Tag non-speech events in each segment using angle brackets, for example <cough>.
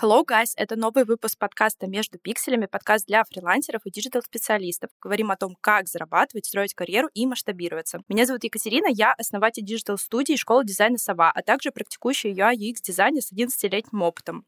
Hello, guys! Это новый выпуск подкаста «Между пикселями», подкаст для фрилансеров и digital-специалистов. Говорим о том, как зарабатывать, строить карьеру и масштабироваться. Меня зовут Екатерина, я основатель digital-студии школы дизайна «Сова», а также практикующий UI UX-дизайнер с 11-летним опытом.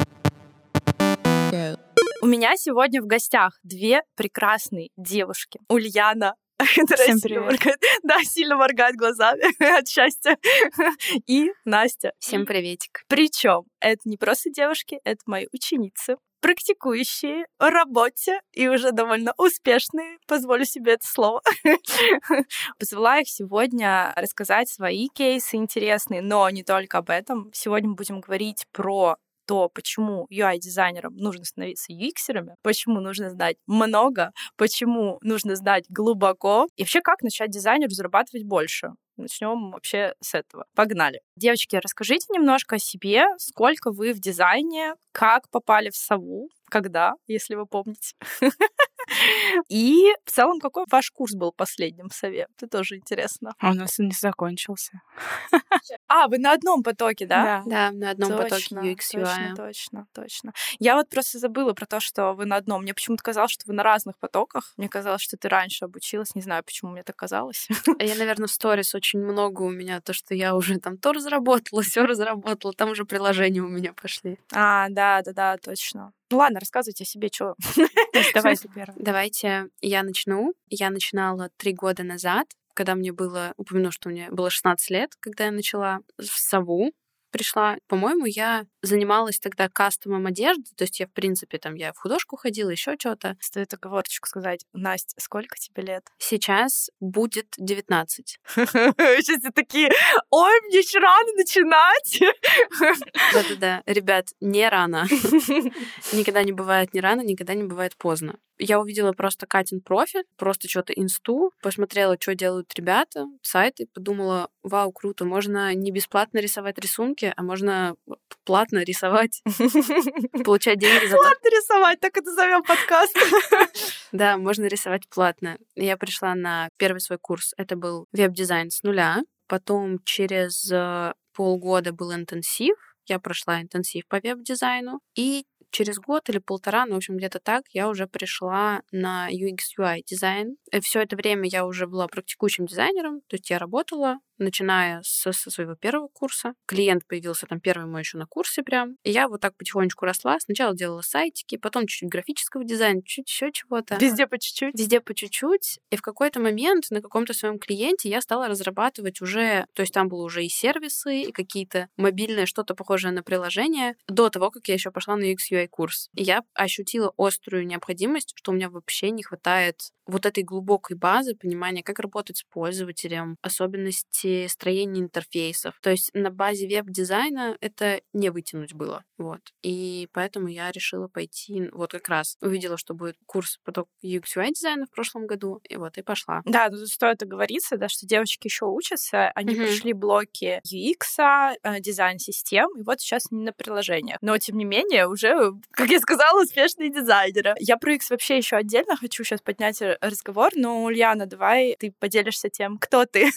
У меня сегодня в гостях две прекрасные девушки. Ульяна <laughs> Всем привет. моргает- да, сильно моргает глазами <laughs> от счастья. <laughs> И Настя. Всем приветик. Причем это не просто девушки, это мои ученицы, практикующие в работе и уже довольно успешные, позволю себе это слово. Позвала их сегодня рассказать свои кейсы интересные, но не только об этом. Сегодня мы будем говорить про то, почему UI-дизайнерам нужно становиться UX-ерами, почему нужно знать много, почему нужно знать глубоко, и вообще как начать дизайнеру зарабатывать больше. Начнем вообще с этого. Погнали. Девочки, расскажите немножко о себе, сколько вы в дизайне, как попали в сову, когда, если вы помните. <laughs> И в целом, какой ваш курс был последним в сове? Это тоже интересно. А у нас он не закончился. А, вы на одном потоке, да? Да, на одном потоке UX Точно, UI. точно, точно. Я вот просто забыла про то, что вы на одном. Мне почему-то казалось, что вы на разных потоках. Мне казалось, что ты раньше обучилась. Не знаю, почему мне так казалось. А Я, наверное, в сторис очень много у меня, то, что я уже там то разработала, <laughs> все разработала, там уже приложения у меня пошли. А, да, да, да, точно. Ну ладно, рассказывайте о себе, что. <laughs> <laughs> Давай ты первая. Давайте я начну. Я начинала три года назад, когда мне было, упомяну, что мне было 16 лет, когда я начала в сову пришла. По-моему, я занималась тогда кастомом одежды, то есть я, в принципе, там, я в художку ходила, еще что-то. Стоит оговорочку сказать. Настя, сколько тебе лет? Сейчас будет 19. <laughs> Сейчас такие, ой, мне еще рано начинать. <laughs> Да-да-да. Ребят, не рано. <laughs> Никогда не бывает не рано, никогда не бывает поздно. Я увидела просто Катин профиль, просто что-то инсту, посмотрела, что делают ребята, сайты, подумала, вау, круто, можно не бесплатно рисовать рисунки, а можно платно рисовать, <laughs> получать деньги за то. Ладно, рисовать, так это зовем подкаст. <laughs> Да, можно рисовать платно. Я пришла на первый свой курс, это был веб-дизайн с нуля. Потом через э, полгода был интенсив, я прошла интенсив по веб-дизайну, и через год или полтора, ну, в общем, где-то так, я уже пришла на UX UI дизайн. Все это время я уже была практикующим дизайнером, то есть я работала, начиная со, со своего первого курса. Клиент появился там первый мой еще на курсе прям. И я вот так потихонечку росла. Сначала делала сайтики, потом чуть-чуть графического дизайна, чуть еще чего-то. Везде по чуть-чуть. Везде по чуть-чуть. И в какой-то момент на каком-то своем клиенте я стала разрабатывать уже, то есть там было уже и сервисы, и какие-то мобильные, что-то похожее на приложение, до того, как я еще пошла на UX UI курс. И я ощутила острую необходимость, что у меня вообще не хватает вот этой глубокой базы, понимания, как работать с пользователем, особенности строения интерфейсов. То есть на базе веб-дизайна это не вытянуть было. Вот. И поэтому я решила пойти, вот как раз увидела, что будет курс поток UX UI дизайна в прошлом году, и вот и пошла. Да, тут стоит оговориться, да, что девочки еще учатся, они Мгм. прошли блоки UX, э, дизайн систем, и вот сейчас они на приложениях. Но, тем не менее, уже, как я сказала, успешные дизайнеры. Я про UX вообще еще отдельно хочу сейчас поднять р- разговор, но, Ульяна, давай ты поделишься тем, кто ты.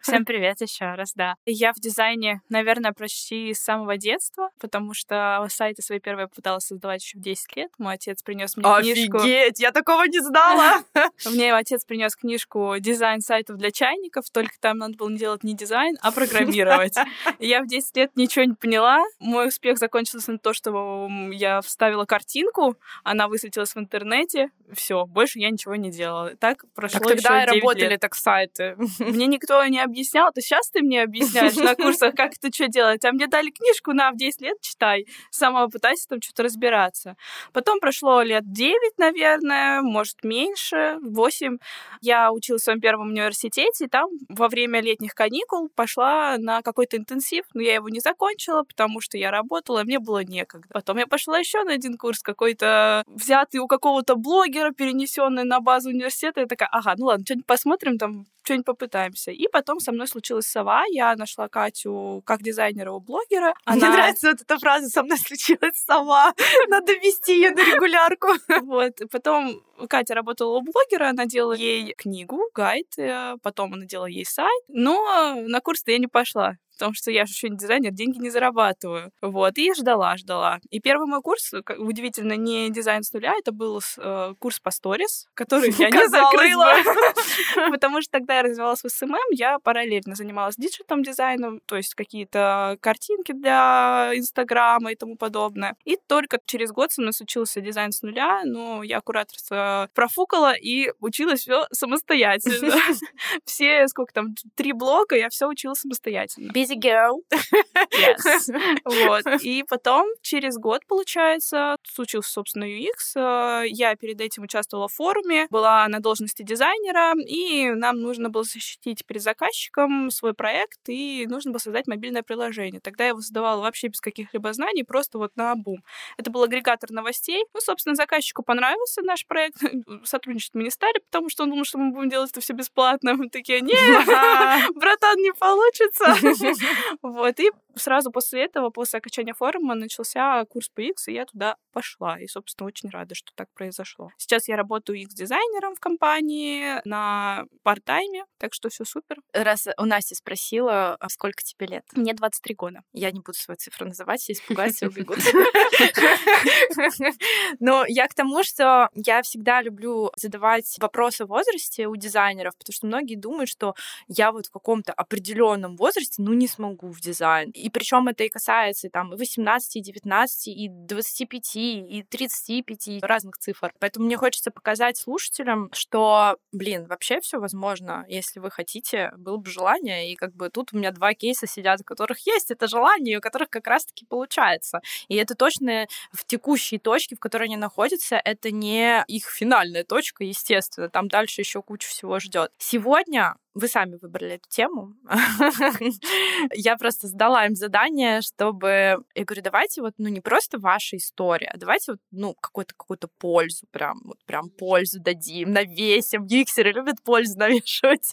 Всем привет еще раз, да. Я в дизайне, наверное, почти с самого детства, потому что сайты свои первые пыталась создавать еще в 10 лет. Мой отец принес мне книжку. Офигеть, я такого не знала! <laughs> Мне отец принес книжку «Дизайн сайтов для чайников», только там надо было делать не дизайн, а программировать. <laughs> Я в 10 лет ничего не поняла. Мой успех закончился на то, что я вставила картинку, она высветилась в интернете. Все, больше я ничего не делала. Так прошло Так тогда и еще 9 работали лет. так сайты. <laughs> Мне никто не объяснял, то сейчас ты мне объясняешь на <laughs> курсах, как это что делать. А мне дали книжку, на, в 10 лет читай, сама пытайся там что-то разбираться. Потом прошло лет 9, наверное, может, меньше, 8. Я училась в своем первом университете, и там во время летних каникул пошла на какой-то интенсив, но я его не закончила, потому что я работала, и мне было некогда. Потом я пошла еще на один курс какой-то взятый у какого-то блогера, перенесенный на базу университета. Я такая, ага, ну ладно, что-нибудь посмотрим, там что-нибудь попытаемся. И потом со мной случилась сова, я нашла Катю как дизайнера у блогера. Мне Она- нравится вот эта фраза «со мной случилась сама». <laughs> Надо вести ее на регулярку. <laughs> Вот, потом Катя работала у блогера, она делала ей книгу, гайд, э, потом она делала ей сайт, но на курс-то я не пошла потому что я же еще не дизайнер, деньги не зарабатываю. Вот, и ждала, ждала. И первый мой курс, как удивительно, не дизайн с нуля, это был э, курс по сторис, который <laughs> я не закрыла, <laughs> потому что тогда я развивалась в SMM, я параллельно занималась digital-дизайном, то есть какие-то картинки для Инстаграма и тому подобное. И только через год со мной случился дизайн с нуля, но я кураторство профукала и училась все самостоятельно. <laughs> Все, сколько там, три блока, я все учила самостоятельно. Busy girl. Yes. <laughs> Вот. <laughs> И потом, через год, получается, случился, собственно, UX. Э, Я перед этим участвовала в форуме, была на должности дизайнера, и нам нужно было защитить перед заказчиком свой проект, и нужно было создать мобильное приложение. Тогда я его создавала вообще без каких-либо знаний, просто вот на бум. Это был агрегатор новостей. Ну, собственно, заказчику понравился наш проект. <laughs> Сотрудничать мы не стали, потому что он думал, что мы будем делать это все бесплатно. Мы такие, нет, братан, не получится. <laughs> Вот, и сразу после этого, после окончания форума, начался курс по X, и я туда пошла. И, собственно, очень рада, что так произошло. Сейчас я работаю X-дизайнером в компании на парт-тайме, так что все супер. Раз у Насти спросила, а сколько тебе лет? Мне 23 года. Я не буду свою цифру называть, все испугаются и <laughs> убегут. <laughs> Но я к тому, что я всегда люблю задавать вопросы о возрасте у дизайнеров, потому что многие думают, что я вот в каком-то определенном возрасте, ну, не смогу в дизайн. И причем это и касается там и 18, и 19, и 25, и 35 разных цифр. Поэтому мне хочется показать слушателям, что, блин, вообще все возможно, если вы хотите, было бы желание. И как бы тут у меня два кейса сидят, у которых есть это желание, и у которых как раз-таки получается. И это точно в текущей точке, в которой они находятся, это не их финальная точка, естественно. Там дальше еще куча всего ждет. Сегодня вы сами выбрали эту тему. <laughs> Я просто сдала им задание, чтобы... Я говорю, давайте вот, ну, не просто ваша история, а давайте вот, ну, какую-то какую-то пользу, прям, вот прям пользу дадим, навесим. Юиксеры любят пользу навешивать.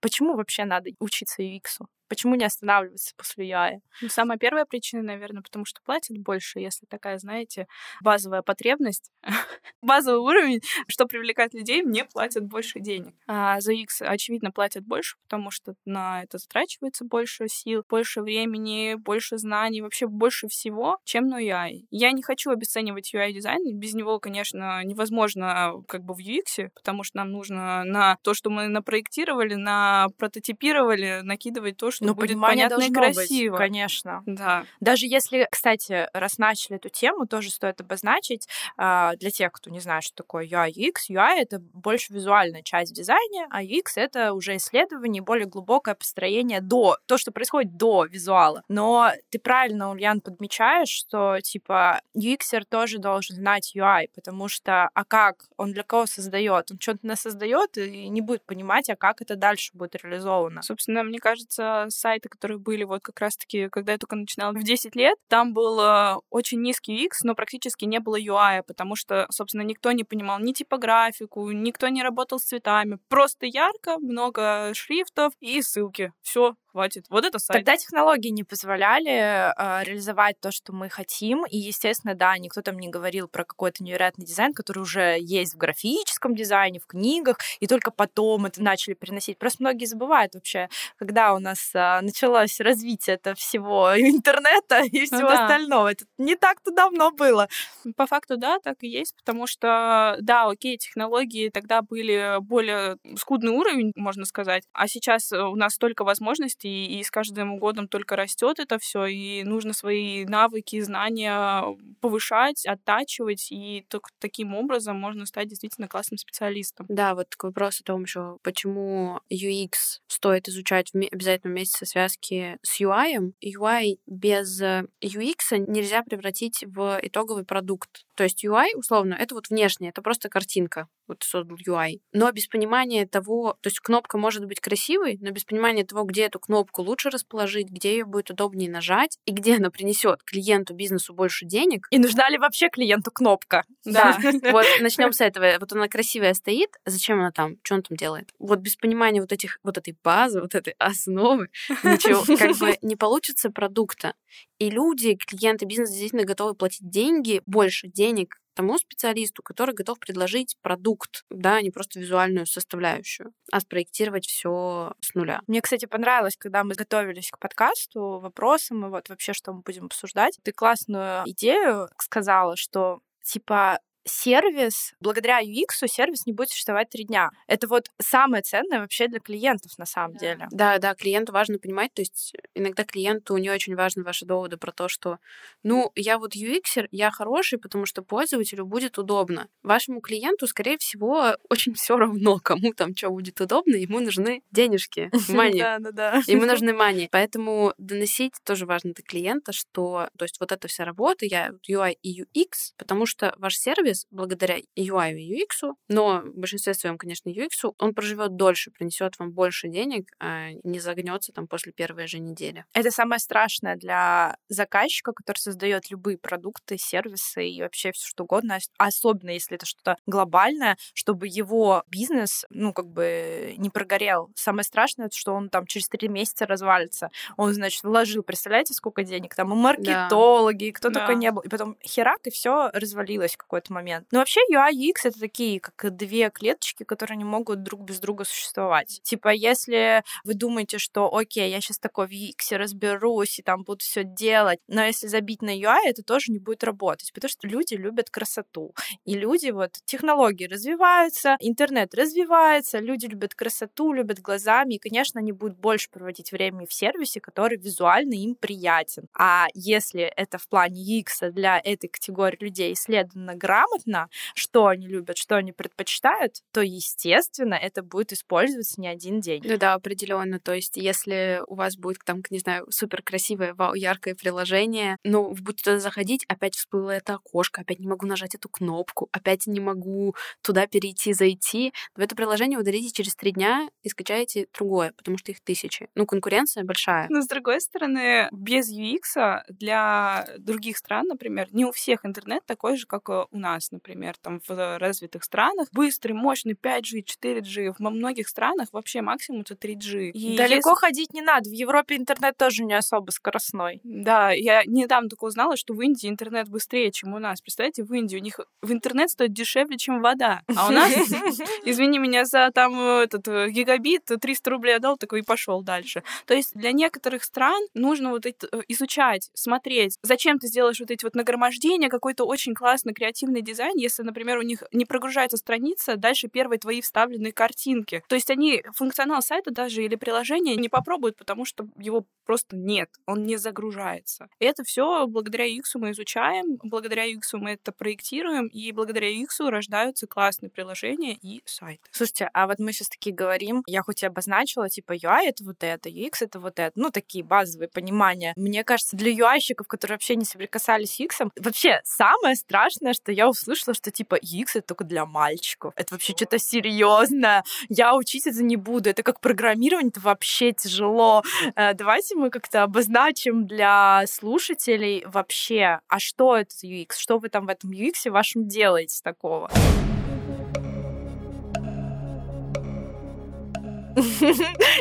Почему вообще надо учиться UX? Почему не останавливаться после UI? Ну, самая первая причина, наверное, потому что платят больше, если такая, знаете, базовая потребность, <laughs> базовый уровень, что привлекает людей, мне платят больше денег. А за X, очевидно, платят больше, потому что на это затрачивается больше сил, больше времени, больше знаний, вообще больше всего, чем на UI. Я не хочу обесценивать UI-дизайн, без него, конечно, невозможно как бы в UX, потому что нам нужно на то, что мы напроектировали, на прототипировали, накидывать то, что Ну, будет понимание понятно и должно быть, красиво. конечно. Да. Даже если, кстати, раз начали эту тему, тоже стоит обозначить а, для тех, кто не знает, что такое UI UX. UI — это больше визуальная часть в дизайне, а UX — это уже исследование, более глубокое построение до, то, что происходит до визуала. Но ты правильно, Ульян, подмечаешь, что, типа, UXер тоже должен знать UI, потому что, а как? Он для кого создает? Он что-то насоздает и не будет понимать, а как это дальше будет реализовано. Собственно, мне кажется, сайты, которые были вот как раз-таки, когда я только начинала в 10 лет, там был э, очень низкий UX, но практически не было UI, потому что, собственно, никто не понимал ни типографику, никто не работал с цветами. Просто ярко, много шрифтов и ссылки. Все, хватит. Вот это сайт. Тогда технологии не позволяли э, реализовать то, что мы хотим. И, естественно, да, никто там не говорил про какой-то невероятный дизайн, который уже есть в графическом дизайне, в книгах, и только потом это начали переносить. Просто многие забывают вообще, когда у нас э, началось развитие этого всего <laughs> интернета и всего да. остального. Это не так-то давно было. По факту, да, так и есть, потому что, да, окей, технологии тогда были более скудный уровень, можно сказать, а сейчас у нас столько возможностей, и с каждым годом только растет это все, и нужно свои навыки, знания повышать, оттачивать, и только таким образом можно стать действительно классным специалистом. Да, вот к вопросу о том еще, почему UX стоит изучать вме- обязательно вместе со связки с UI. UI без э, UX нельзя превратить в итоговый продукт. То есть UI, условно, это вот внешне, это просто картинка. Вот создал UI, но без понимания того, то есть кнопка может быть красивой, но без понимания того, где эту кнопку лучше расположить, где ее будет удобнее нажать и где она принесет клиенту, бизнесу больше денег. И нужна ли вообще клиенту кнопка? Да, вот начнем с этого. Вот она красивая стоит, зачем она там, что он там делает? Вот без понимания вот этих, вот этой базы, вот этой основы, ничего, <laughs> как бы не получится продукта. И люди, клиенты, бизнес действительно готовы платить деньги, больше денег тому специалисту, который готов предложить продукт, да, а не просто визуальную составляющую, а спроектировать все с нуля. Мне, кстати, понравилось, когда мы готовились к подкасту, вопросам и вот вообще, что мы будем обсуждать. Ты классную идею сказала, что типа сервис, благодаря UX сервис не будет существовать три дня. Это вот самое ценное вообще для клиентов на самом деле. Да, да, клиенту важно понимать, то есть иногда клиенту не очень важны ваши доводы про то, что, ну, я вот UX, я хороший, потому что пользователю будет удобно. Вашему клиенту, скорее всего, очень <laughs> все равно, кому там что будет удобно, ему нужны денежки, <laughs> money. Да, да, да. Ему нужны <laughs> money. Поэтому доносить тоже важно до клиента, что, то есть вот эта вся работа, я UI и UX, потому что ваш сервис сервис благодаря UI и UX, но в большинстве своем, конечно, UX, он проживет дольше, принесет вам больше денег, а не загнется там после первой же недели. Это самое страшное для заказчика, который создает любые продукты, сервисы и вообще все что угодно, особенно если это что-то глобальное, чтобы его бизнес, ну, как бы не прогорел. Самое страшное, что он там через три месяца развалится. Он, значит, вложил, представляете, сколько денег? Там и маркетологи, да. и кто да. только не был. И потом херак, и все развалилось в какой-то момент момент. Но вообще UI и UX — это такие, как две клеточки, которые не могут друг без друга существовать. Типа, если вы думаете, что, окей, я сейчас такой в UX разберусь и там буду все делать, но если забить на UI, это тоже не будет работать, потому что люди любят красоту. И люди, вот, технологии развиваются, интернет развивается, люди любят красоту, любят глазами, и, конечно, они будут больше проводить время в сервисе, который визуально им приятен. А если это в плане UX для этой категории людей исследовано грамотно, грамотно, что они любят, что они предпочитают, то, естественно, это будет использоваться не один день. Ну да, определенно. То есть, если у вас будет там, не знаю, супер красивое, вау, яркое приложение, ну, вы будете туда заходить, опять всплыло это окошко, опять не могу нажать эту кнопку, опять не могу туда перейти, зайти. В это приложение удалите через три дня и скачаете другое, потому что их тысячи. Ну, конкуренция большая. Но, с другой стороны, без UX для других стран, например, не у всех интернет такой же, как у нас нас, например, там в развитых странах, быстрый, мощный 5G, 4G. Во многих странах вообще максимум это 3G. И Далеко если... ходить не надо. В Европе интернет тоже не особо скоростной. Да, я недавно только узнала, что в Индии интернет быстрее, чем у нас. Представляете, в Индии у них в интернет стоит дешевле, чем вода. А у нас, <laughs> извини меня, за там этот э, гигабит 300 рублей отдал, такой и пошел дальше. То есть для некоторых стран нужно вот это э, изучать, смотреть, зачем ты сделаешь вот эти вот нагромождения, какой-то очень классный креативный дизайн, если, например, у них не прогружается страница, дальше первые твои вставленные картинки. То есть они функционал сайта даже или приложения не попробуют, потому что его просто нет, он не загружается. И это все благодаря UX мы изучаем, благодаря UX мы это проектируем, и благодаря UX рождаются классные приложения и сайты. Слушайте, а вот мы сейчас таки говорим, я хоть и обозначила, типа UI это вот это, UX это вот это, ну такие базовые понимания. Мне кажется, для UI-щиков, которые вообще не соприкасались с UX, вообще самое страшное, что я услышала, что типа UX это только для мальчиков. Это вообще что-то серьезное. Я учить это не буду. Это как программирование, это вообще тяжело. Э, давайте мы как-то обозначим для слушателей вообще, а что это UX? Что вы там в этом UX вашем делаете такого?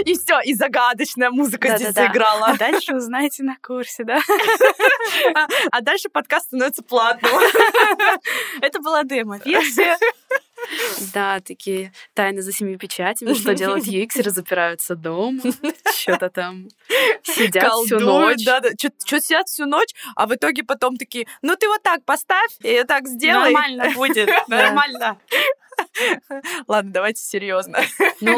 И все, и загадочная музыка здесь заиграла. А дальше узнаете на курсе, да? А, а дальше подкаст становится платным. Это была демо-версия. Да, такие тайны за семи печатями, что делают юиксеры, запираются дома, что-то там сидят всю ночь. Да, да, что сидят всю ночь, а в итоге потом такие, ну ты вот так поставь, и так сделай. Нормально будет, <laughs> нормально. Ладно, давайте серьезно. Ну,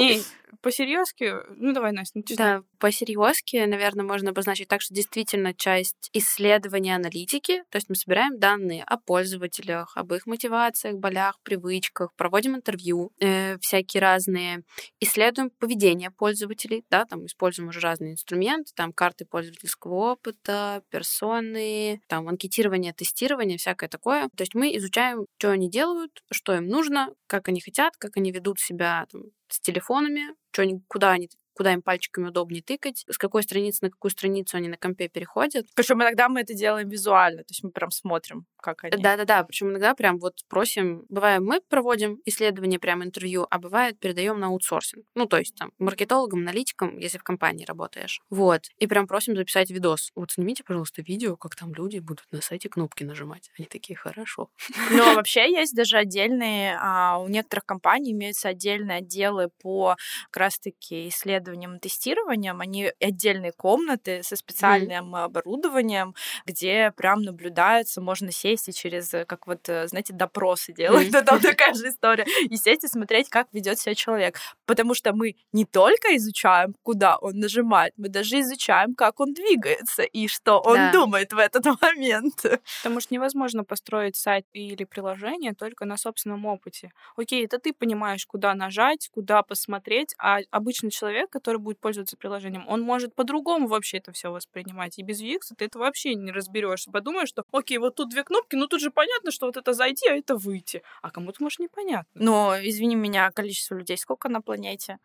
По-серьезки, ну давай, Настя, начинай. Да, по-серьезки, наверное, можно обозначить так, что действительно часть исследования аналитики, то есть мы собираем данные о пользователях, об их мотивациях, болях, привычках, проводим интервью э, всякие разные, исследуем поведение пользователей, да, там используем уже разные инструменты, там карты пользовательского опыта, персоны, там анкетирование, тестирование, всякое такое. То есть мы изучаем, что они делают, что им нужно, как они хотят, как они ведут себя там, с телефонами, что они, куда они куда им пальчиками удобнее тыкать, с какой страницы на какую страницу они на компе переходят. Причем иногда мы это делаем визуально, то есть мы прям смотрим, как они. Да-да-да, причем иногда прям вот просим, бывает мы проводим исследование, прям интервью, а бывает передаем на аутсорсинг. Ну, то есть там маркетологам, аналитикам, если в компании работаешь. Вот. И прям просим записать видос. Вот снимите, пожалуйста, видео, как там люди будут на сайте кнопки нажимать. Они такие, хорошо. Но Ну, <laughs> вообще есть даже отдельные, а, у некоторых компаний имеются отдельные отделы по как раз-таки исследованиям и тестированиям. Они отдельные комнаты со специальным оборудованием, где прям наблюдается, можно сесть и через, э, как вот, э, знаете, допросы делать. Мгм. <laughs> Там такая же история. И сесть и смотреть, как ведет себя человек. Потому что мы не только изучаем, куда он нажимает, мы даже изучаем, как он двигается и что он Да. думает в этот <laughs> момент. Потому что невозможно построить сайт или приложение только на собственном опыте. Окей, это ты понимаешь, куда нажать, куда посмотреть, а обычный человек, который будет пользоваться приложением, он может по-другому вообще это все воспринимать. И без UX ты это вообще не разберешь. Подумаешь, что окей, вот тут две кнопки, ну тут же понятно, что вот это зайти, а это выйти. А кому-то, может, непонятно. Но, извини меня, количество людей сколько на планете?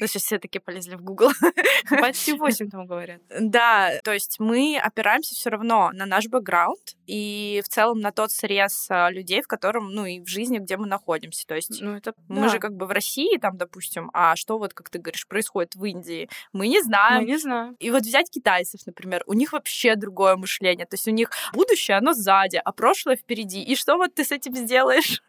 Ну, сейчас все таки полезли в Google. Почти 8 там говорят. Да, то есть мы опираемся все равно на наш бэкграунд и в целом на тот срез а, людей, в котором, ну, и в жизни, где мы находимся. То есть Ну, это мы да. же как бы в России, там, допустим, а что вот, как ты говоришь, происходит в Индии, мы не Мы знаем. не знаю. И вот взять китайцев, например, у них вообще другое мышление. То есть у них будущее, оно сзади, а прошлое впереди. И что вот ты с этим сделаешь?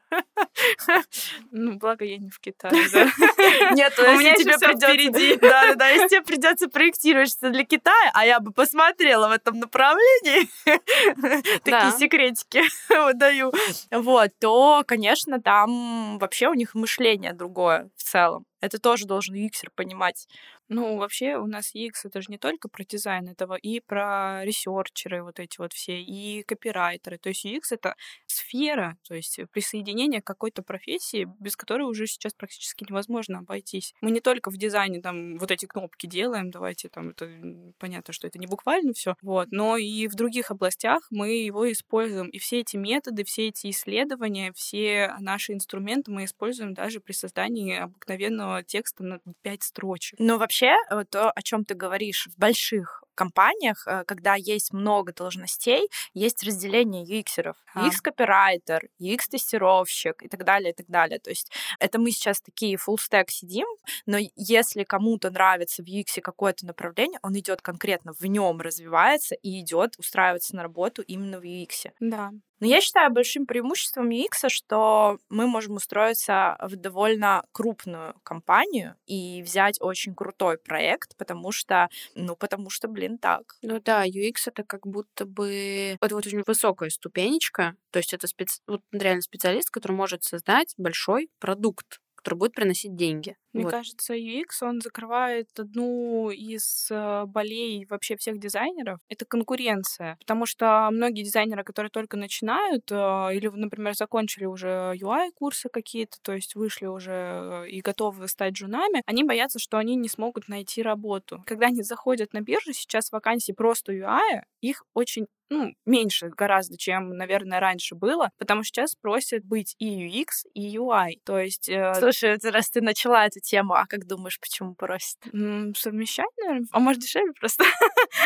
Ну, благо я не в Китае, да. <laughs> Нет, У меня тебе впереди. <laughs> Да, да, если тебе придется проектировать что-то для Китая, а я бы посмотрела в этом направлении, <laughs> такие секретики выдаю, вот, то, конечно, там вообще у них мышление другое в целом. Это тоже должен юксер понимать. Ну, вообще у нас UX это же не только про дизайн, это во- и про ресерчеры вот эти вот все, и копирайтеры. То есть UX это сфера, то есть присоединение к какой-то профессии, без которой уже сейчас практически невозможно обойтись. Мы не только в дизайне там вот эти кнопки делаем, давайте там, это понятно, что это не буквально все, вот, но и в других областях мы его используем. И все эти методы, все эти исследования, все наши инструменты мы используем даже при создании обыкновенного текста на 5 строчек. Но вообще, вот то, о чем ты говоришь, в больших компаниях, э, когда есть много должностей, есть разделение UX-еров. А. UX-копирайтер, UX-тестировщик и так далее, и так далее. То есть это мы сейчас такие full stack сидим, но если кому-то нравится в UX какое-то направление, он идет конкретно в нем развивается и идет устраиваться на работу именно в UX. Да. Но я считаю большим преимуществом UX, что мы можем устроиться в довольно крупную компанию и взять очень крутой проект, потому что, ну, потому что, блин, так. Ну да, UX это как будто бы... Это вот очень высокая ступенечка. То есть это спец... вот реально специалист, который может создать большой продукт, который будет приносить деньги. Мне Вот. кажется, UX, он закрывает одну из э, болей вообще всех дизайнеров. Это конкуренция. Потому что многие дизайнеры, которые только начинают, э, или, например, закончили уже UI-курсы какие-то, то есть вышли уже э, и готовы стать джунами, они боятся, что они не смогут найти работу. Когда они заходят на биржу, сейчас вакансий просто UI, их очень ну, меньше гораздо, чем, наверное, раньше было, потому что сейчас просят быть и UX, и UI. То есть э, Слушай, раз ты начала эту тему, а как думаешь, почему просят? М, Совмещать, наверное? А может, дешевле просто?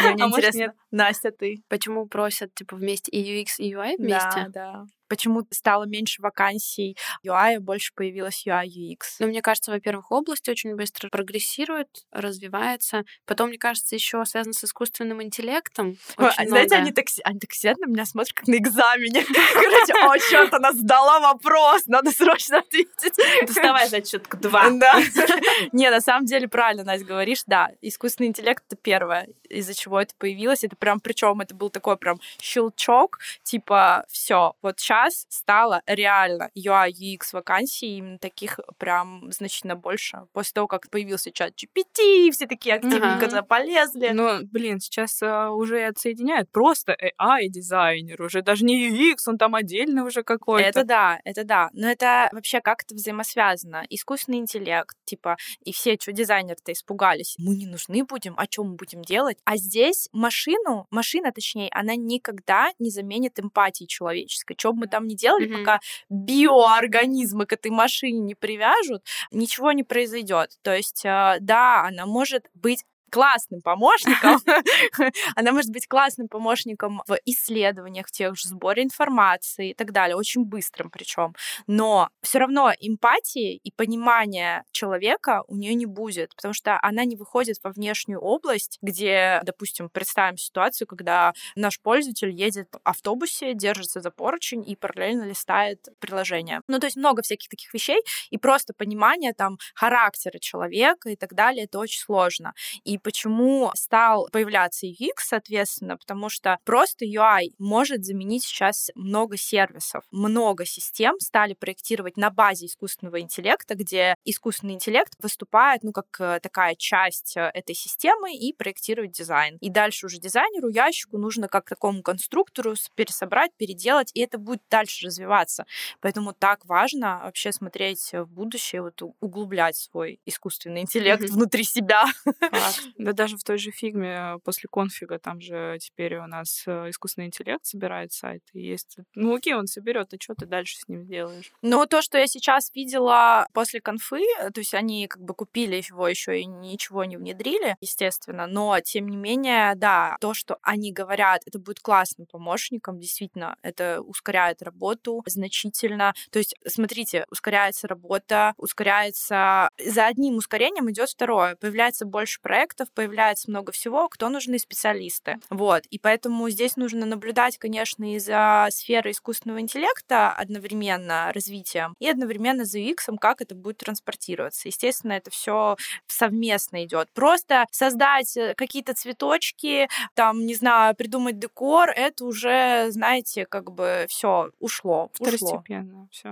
Мне <laughs> А может, интересно. нет? Настя, ты? Почему просят, типа, вместе и UX, и UI вместе? Да, да. Почему стало меньше вакансий UI, а больше появилось UI, UX? Ну, мне кажется, во-первых, область очень быстро прогрессирует, развивается. Потом, мне кажется, еще связано с искусственным интеллектом. Ой, а знаете, они так, они так сидят на меня, смотрят, как на экзамене. <laughs> Короче, о, черт, она задала вопрос, надо срочно ответить. Доставай зачетку два. Да. <laughs> Не, на самом деле, правильно, Настя, говоришь, да, искусственный интеллект — это первое, из-за чего это появилось. Это прям, причем это был такой прям щелчок, типа, все, вот сейчас сейчас стало реально UI, UX вакансий, именно таких прям значительно больше. После того, как появился чат GPT, все такие активненько Ага. полезли. Ну, блин, сейчас а, уже отсоединяют просто AI-дизайнер, уже даже не UX, он там отдельно уже какой-то. Это да, это да. Но это вообще как это взаимосвязано. Искусственный интеллект, типа, и все, что дизайнеры-то испугались. Мы не нужны будем, а что мы будем делать? А здесь машину, машина, точнее, она никогда не заменит эмпатии человеческой. Что бы мы там ни делали, Мгм. пока биоорганизмы к этой машине не привяжут, ничего не произойдет. То есть, э, да, она может быть классным помощником. <laughs> <laughs> Она может быть классным помощником в исследованиях, в тех же сборе информации и так далее, очень быстрым причем. Но все равно эмпатии и понимания человека у нее не будет, потому что она не выходит во внешнюю область, где, допустим, представим ситуацию, когда наш пользователь едет в автобусе, держится за поручень и параллельно листает приложение. Ну, то есть много всяких таких вещей, и просто понимание там характера человека и так далее, это очень сложно. И почему стал появляться UX, соответственно, потому что просто UI может заменить сейчас много сервисов, много систем стали проектировать на базе искусственного интеллекта, где искусственный интеллект выступает, ну, как э, такая часть э, этой системы и проектирует дизайн. И дальше уже дизайнеру, ящику нужно как такому конструктору пересобрать, переделать, и это будет дальше развиваться. Поэтому так важно вообще смотреть в будущее, вот углублять свой искусственный интеллект внутри себя. Факт. Да даже в той же фигме после конфига там же теперь у нас э, искусственный интеллект собирает сайт. И есть... Ну окей, он соберет, а что ты дальше с ним делаешь? Но то, что я сейчас видела после конфы, э, то есть они как бы купили его еще и ничего не внедрили, естественно, но тем не менее, да, то, что они говорят, это будет классным помощником, действительно, это ускоряет работу значительно. То есть, смотрите, ускоряется работа, ускоряется... За одним ускорением идет второе. Появляется больше проектов, появляется много всего, кто нужны специалисты. Вот. И поэтому здесь нужно наблюдать, конечно, и за сферой искусственного интеллекта одновременно развитием, и одновременно за UX, как это будет транспортироваться. Естественно, это все совместно идет. Просто создать э, какие-то цветочки, там, не знаю, придумать декор, это уже, знаете, как бы все ушло. Второстепенно. Все.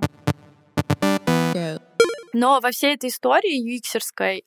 Но во всей этой истории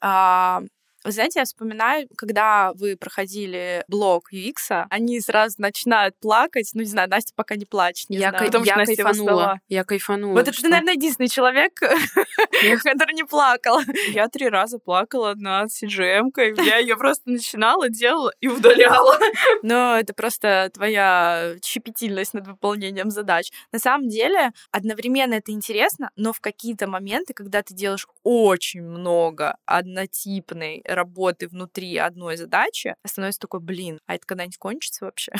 а, вы знаете, я вспоминаю, когда вы проходили блог UX, они сразу начинают плакать. Ну, не знаю, Настя пока не плачет, не Я, знаю. кай- потому я что Настя кайфанула. Я кайфанула. Вот это что- ты, наверное, единственный человек, <laughs> который не плакал. Я три раза плакала над CGM-кой. Я ее просто начинала, делала и удаляла. Но это просто твоя щепетильность над выполнением задач. На самом деле, одновременно это интересно, но в какие-то моменты, когда ты делаешь очень много однотипной работы внутри одной задачи, становится такой, блин, а это когда-нибудь кончится вообще?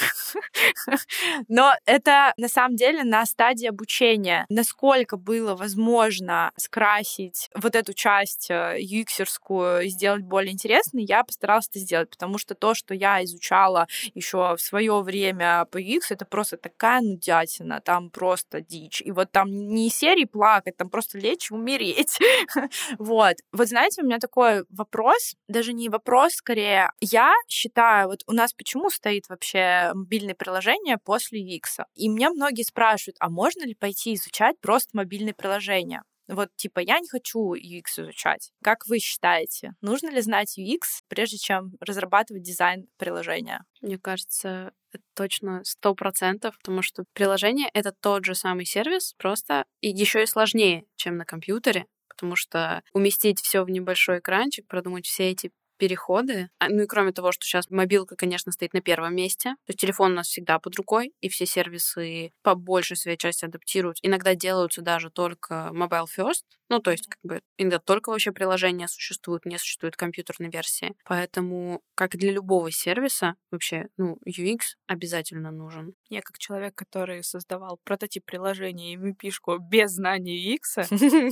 <laughs> Но это на самом деле на стадии обучения. Насколько было возможно скрасить вот эту часть э, UX-ерскую и сделать более интересной, я постаралась это сделать, потому что то, что я изучала еще в свое время по UX, это просто такая нудятина, там просто дичь. И вот там не серии плакать, там просто лечь и умереть. <laughs> Вот. Вот знаете, у меня такой вопрос, даже не вопрос, скорее, я считаю, вот у нас почему стоит вообще мобильное приложение после UX? И меня многие спрашивают, а можно ли пойти изучать просто мобильные приложения? Вот, типа, я не хочу UX изучать. Как вы считаете, нужно ли знать UX, прежде чем разрабатывать дизайн приложения? Мне кажется, это точно сто процентов, потому что приложение — это тот же самый сервис, просто и еще и сложнее, чем на компьютере, потому что уместить все в небольшой экранчик, продумать все эти переходы. А, Ну и кроме того, что сейчас мобилка, конечно, стоит на первом месте. То есть телефон у нас всегда под рукой, и все сервисы по большей своей части адаптируют. Иногда делаются даже только mobile first. Ну, то есть, как бы, иногда только вообще приложения существуют, не существует компьютерной версии. Поэтому, как и для любого сервиса, вообще, ну, UX обязательно нужен. Я как человек, который создавал прототип приложения и MVP-шку без знания UX,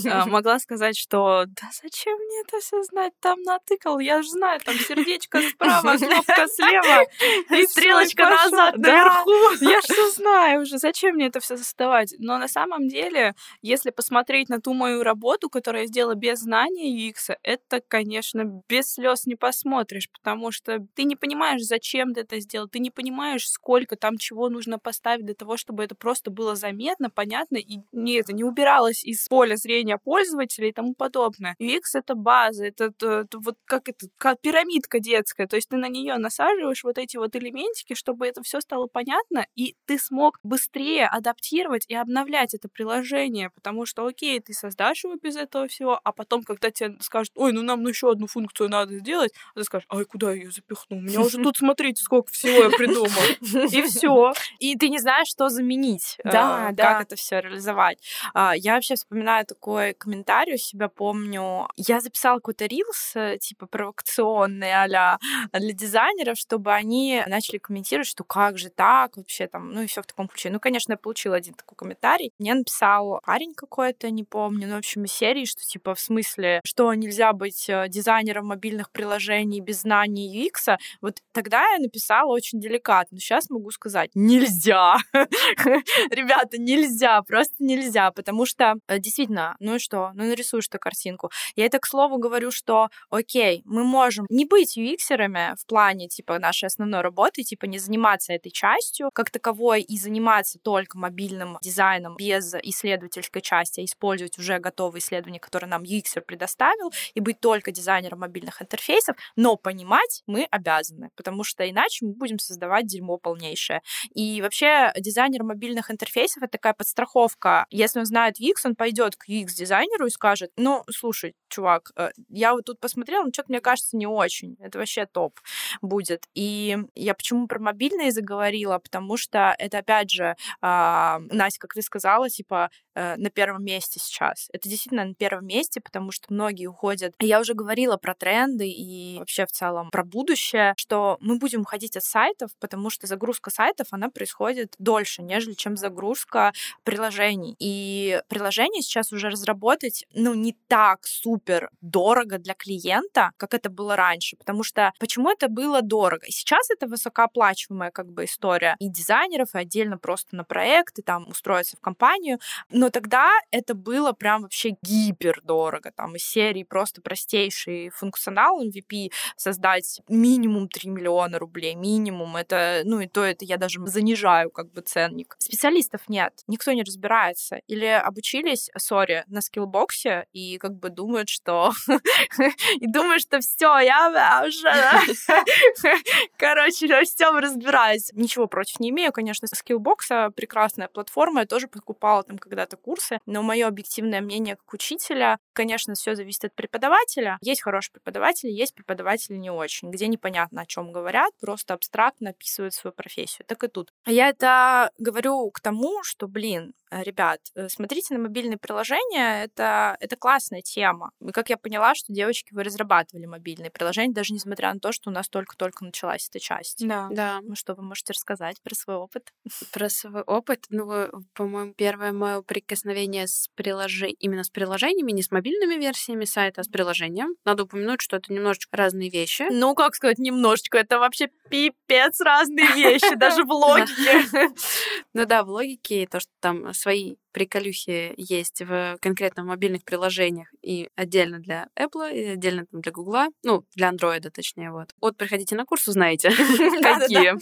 а, <laughs> могла сказать, что да зачем мне это все знать? Там натыкал, я же знаю, там сердечко справа, <laughs> кнопка слева, И стрелочка назад, наверху. Я все не знаю уже, зачем мне это все создавать. Но на самом деле, если посмотреть на ту мою работу, которую я сделала без знания UX, это, конечно, без слез не посмотришь, потому что ты не понимаешь, зачем ты это сделал, ты не понимаешь, сколько там чего нужно поставить для того, чтобы это просто было заметно, понятно, и не, это не убиралось из поля зрения пользователя и тому подобное. UX — это база, это, это, это вот как это, как пирамидка детская, то есть ты на нее насаживаешь вот эти вот элементики, чтобы это все стало понятно, и ты смог быстрее адаптировать и обновлять это приложение, потому что, окей, ты создашь его без этого всего, а потом, когда тебе скажут, ой, ну нам еще одну функцию надо сделать, а ты скажешь, ай, куда я ее запихну? У меня уже тут, смотрите, сколько всего я придумал. И все. И ты не знаешь, что заменить, Да, э, да. как это все реализовать. А, Я вообще вспоминаю такой комментарий у себя, помню. Я записала какой-то рилс, э, типа провокационный а для дизайнеров, чтобы они начали комментировать, что как же так вообще там, ну и все в таком ключе. Ну, конечно, я получила один такой комментарий. Мне написал парень какой-то, не помню, ну, в общем, из серии, что типа в смысле, что нельзя быть э, дизайнером мобильных приложений без знаний UX. Вот тогда я написала очень деликатно. Сейчас могу сказать, нельзя. <laughs> Ребята, нельзя, просто нельзя, потому что э, действительно, ну и что, ну нарисуешь ты картинку. Я это к слову говорю, что окей, мы можем не быть UX-ерами в плане типа нашей основной работы, типа не заниматься этой частью как таковой и заниматься только мобильным дизайном без исследовательской части, а использовать уже готовые исследования, которые нам UX предоставил, и быть только дизайнером мобильных интерфейсов, но понимать мы обязаны, потому что иначе мы будем создавать дерьмо полнейшее. И вообще дизайнер мобильных интерфейсов — это такая подстраховка. Если он знает UX, он пойдет к UX-дизайнеру и скажет, ну, слушай, чувак, э, я вот тут посмотрела, но что-то мне кажется не очень. Это вообще топ будет. И я почему про мобильные заговорила? Потому что это, опять же, а, Настя, как ты сказала, типа, э, на первом месте сейчас. Это действительно на первом месте, потому что многие уходят. Я уже говорила про тренды и вообще в целом про будущее, что мы будем уходить от сайтов, потому что загрузка сайтов, она происходит дольше, нежели чем загрузка приложений. И приложение сейчас уже разработать, ну, не так супер дорого для клиента, как это было раньше. Потому что почему это было дорого? Сейчас это высокооплачиваемая как бы история и дизайнеров, и отдельно просто на проект, и там устроиться в компанию. Но тогда это было прям вообще гипер дорого. Там из серии просто простейший функционал MVP создать минимум 3 миллиона рублей, минимум. Это, ну и то это я даже занижаю как бы ценник. Специалистов нет, никто не разбирается. Или обучились, сори, на скиллбоксе и как бы думают, что... <laughs> и думают, что все, я уже... <laughs> Короче, во всем разбираюсь. Ничего против не имею, конечно, скиллбокса прекрасная платформа, я тоже покупала там когда-то курсы, но мое объективное мнение как учителя, конечно, все зависит от преподавателя. Есть хорошие преподаватели, есть преподаватели не очень, где непонятно, о чем говорят, просто абстрактно описывают свою профессию. Так и тут. Я это говорю к тому, что, блин, ребят, э, смотрите на мобильные приложения, это, это классная тема. И как я поняла, что девочки, вы разрабатывали мобильные приложения, даже несмотря на то, что у нас только-только началась эта часть. Да. Да, Ну что, вы можете рассказать про свой опыт? про свой опыт. Ну, э, по-моему, первое мое прикосновение с приложением, именно с приложениями, не с мобильными версиями сайта, а с приложением. Надо упомянуть, что это немножечко разные вещи. Ну, как сказать, немножечко. Это вообще пипец разные вещи, даже в логике. <laughs> Ну да, в логике то, что там свои приколюхи есть в конкретно мобильных приложениях и отдельно для Apple, и отдельно там для Google, ну, для Android, точнее, вот. Вот, приходите на курс, узнаете, <laughs> какие.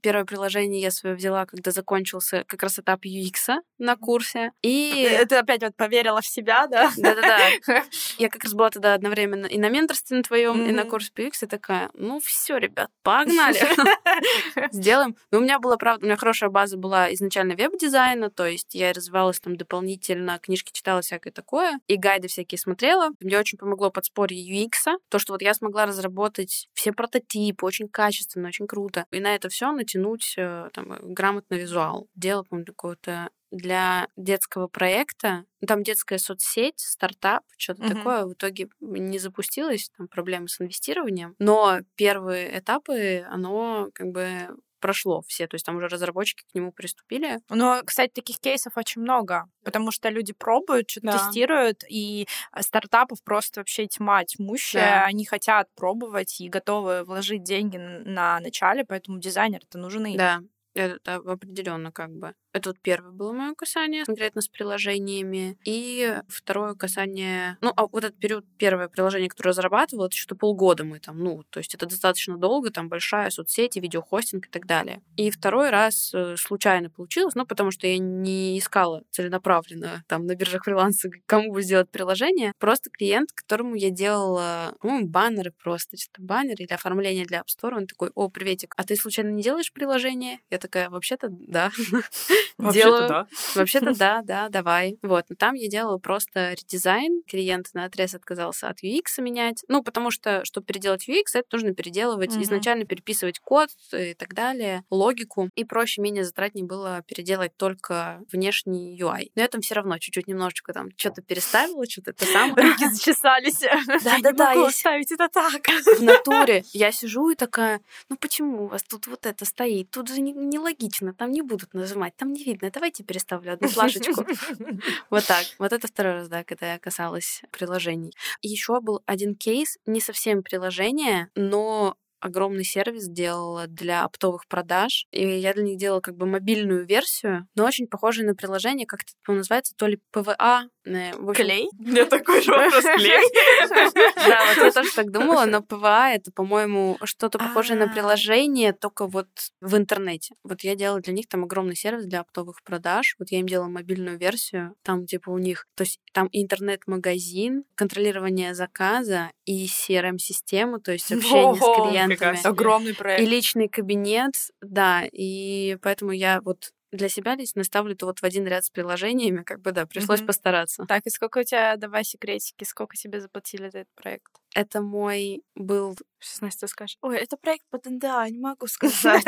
Первое приложение я свое взяла, когда закончился как раз этап UX на курсе. И Ты опять вот поверила в себя, да? да-да-да. <laughs> Я как раз была тогда одновременно и на менторстве на твоем, и на курсе UX, и такая, ну все, ребят, погнали. <laughs> Сделаем. Но у меня была, правда, у меня хорошая база была изначально веб-дизайна, то есть я развивалась там дополнительно, книжки читала всякое такое, и гайды всякие смотрела. Мне очень помогло подспорье UX, то, что вот я смогла разработать все прототипы очень качественно, очень круто. И на это все натянуть э, там, э, грамотно визуал. Дело, помню, какое-то для детского проекта. Ну, Там детская соцсеть, стартап, что-то Мгм. такое. В итоге не запустилось, там проблемы с инвестированием. Но первые этапы, оно как бы прошло все, то есть там уже разработчики к нему приступили. Но, кстати, таких кейсов очень много, потому что люди пробуют, что-то Да. тестируют, и э, стартапов просто вообще тьма тьмущая. Да. Они хотят пробовать и готовы вложить деньги на начале, поэтому дизайнеры-то нужны. Да. Это определенно как бы. Это вот первое было мое касание конкретно с приложениями. И второе касание... Ну, а вот этот период, первое приложение, которое разрабатывала, это что-то полгода мы там, ну, то есть это достаточно долго, там большая соцсети, видеохостинг и так далее. И второй раз э, случайно получилось, ну, потому что я не искала целенаправленно там на биржах фриланса, кому бы сделать приложение. Просто клиент, которому я делала, ну, баннеры просто, что-то баннеры или оформление для App Store, он такой, о, приветик, а ты случайно не делаешь приложение? Я такая, вообще-то да. <laughs> Вообще-то да. Вообще-то <laughs> да, да, давай. Вот, но там я делала просто редизайн. Клиент на отрез отказался от UX менять. Ну, потому что, чтобы переделать UX, это нужно переделывать, изначально переписывать код и так далее, логику. И проще, менее затратнее было переделать только внешний UI. Но я там все равно чуть-чуть немножечко там что-то переставила, что-то это самое. <laughs> Руки зачесались. <laughs> Да-да-да, Не я оставить это так. в натуре. Я сижу и такая, ну почему у вас тут вот это стоит? Тут же не- нелогично, там не будут нажимать, там не видно. Давайте переставлю одну плашечку. <laughs> Вот так. Вот это второй раз, да, когда я касалась приложений. Еще был один кейс, не совсем приложение, но огромный сервис делала для оптовых продаж. И я для них делала как бы мобильную версию, но очень похожую на приложение, как это по-моему, называется, то ли ПВА. э, в общем, Клей? <laughs> У меня такой же вопрос клей. <laughs> Да, вот я тоже так думала, но ПВА это, по-моему, что-то похожее на А. приложение, только вот в интернете. Вот я делала для них там огромный сервис для оптовых продаж. Вот я им делала мобильную версию. Там типа у них, то есть там интернет-магазин, контролирование заказа и CRM-систему, то есть общение с Ого, клиентами. Огромный И проект. личный кабинет, да, и поэтому я вот для себя лично ставлю это вот в один ряд с приложениями, как бы, да, пришлось Мгм. постараться. Так, и сколько у тебя, давай секретики, сколько тебе заплатили за этот проект? Это мой был Сейчас Настя скажет, ой, это проект по ДНДА, не могу <laughs> сказать.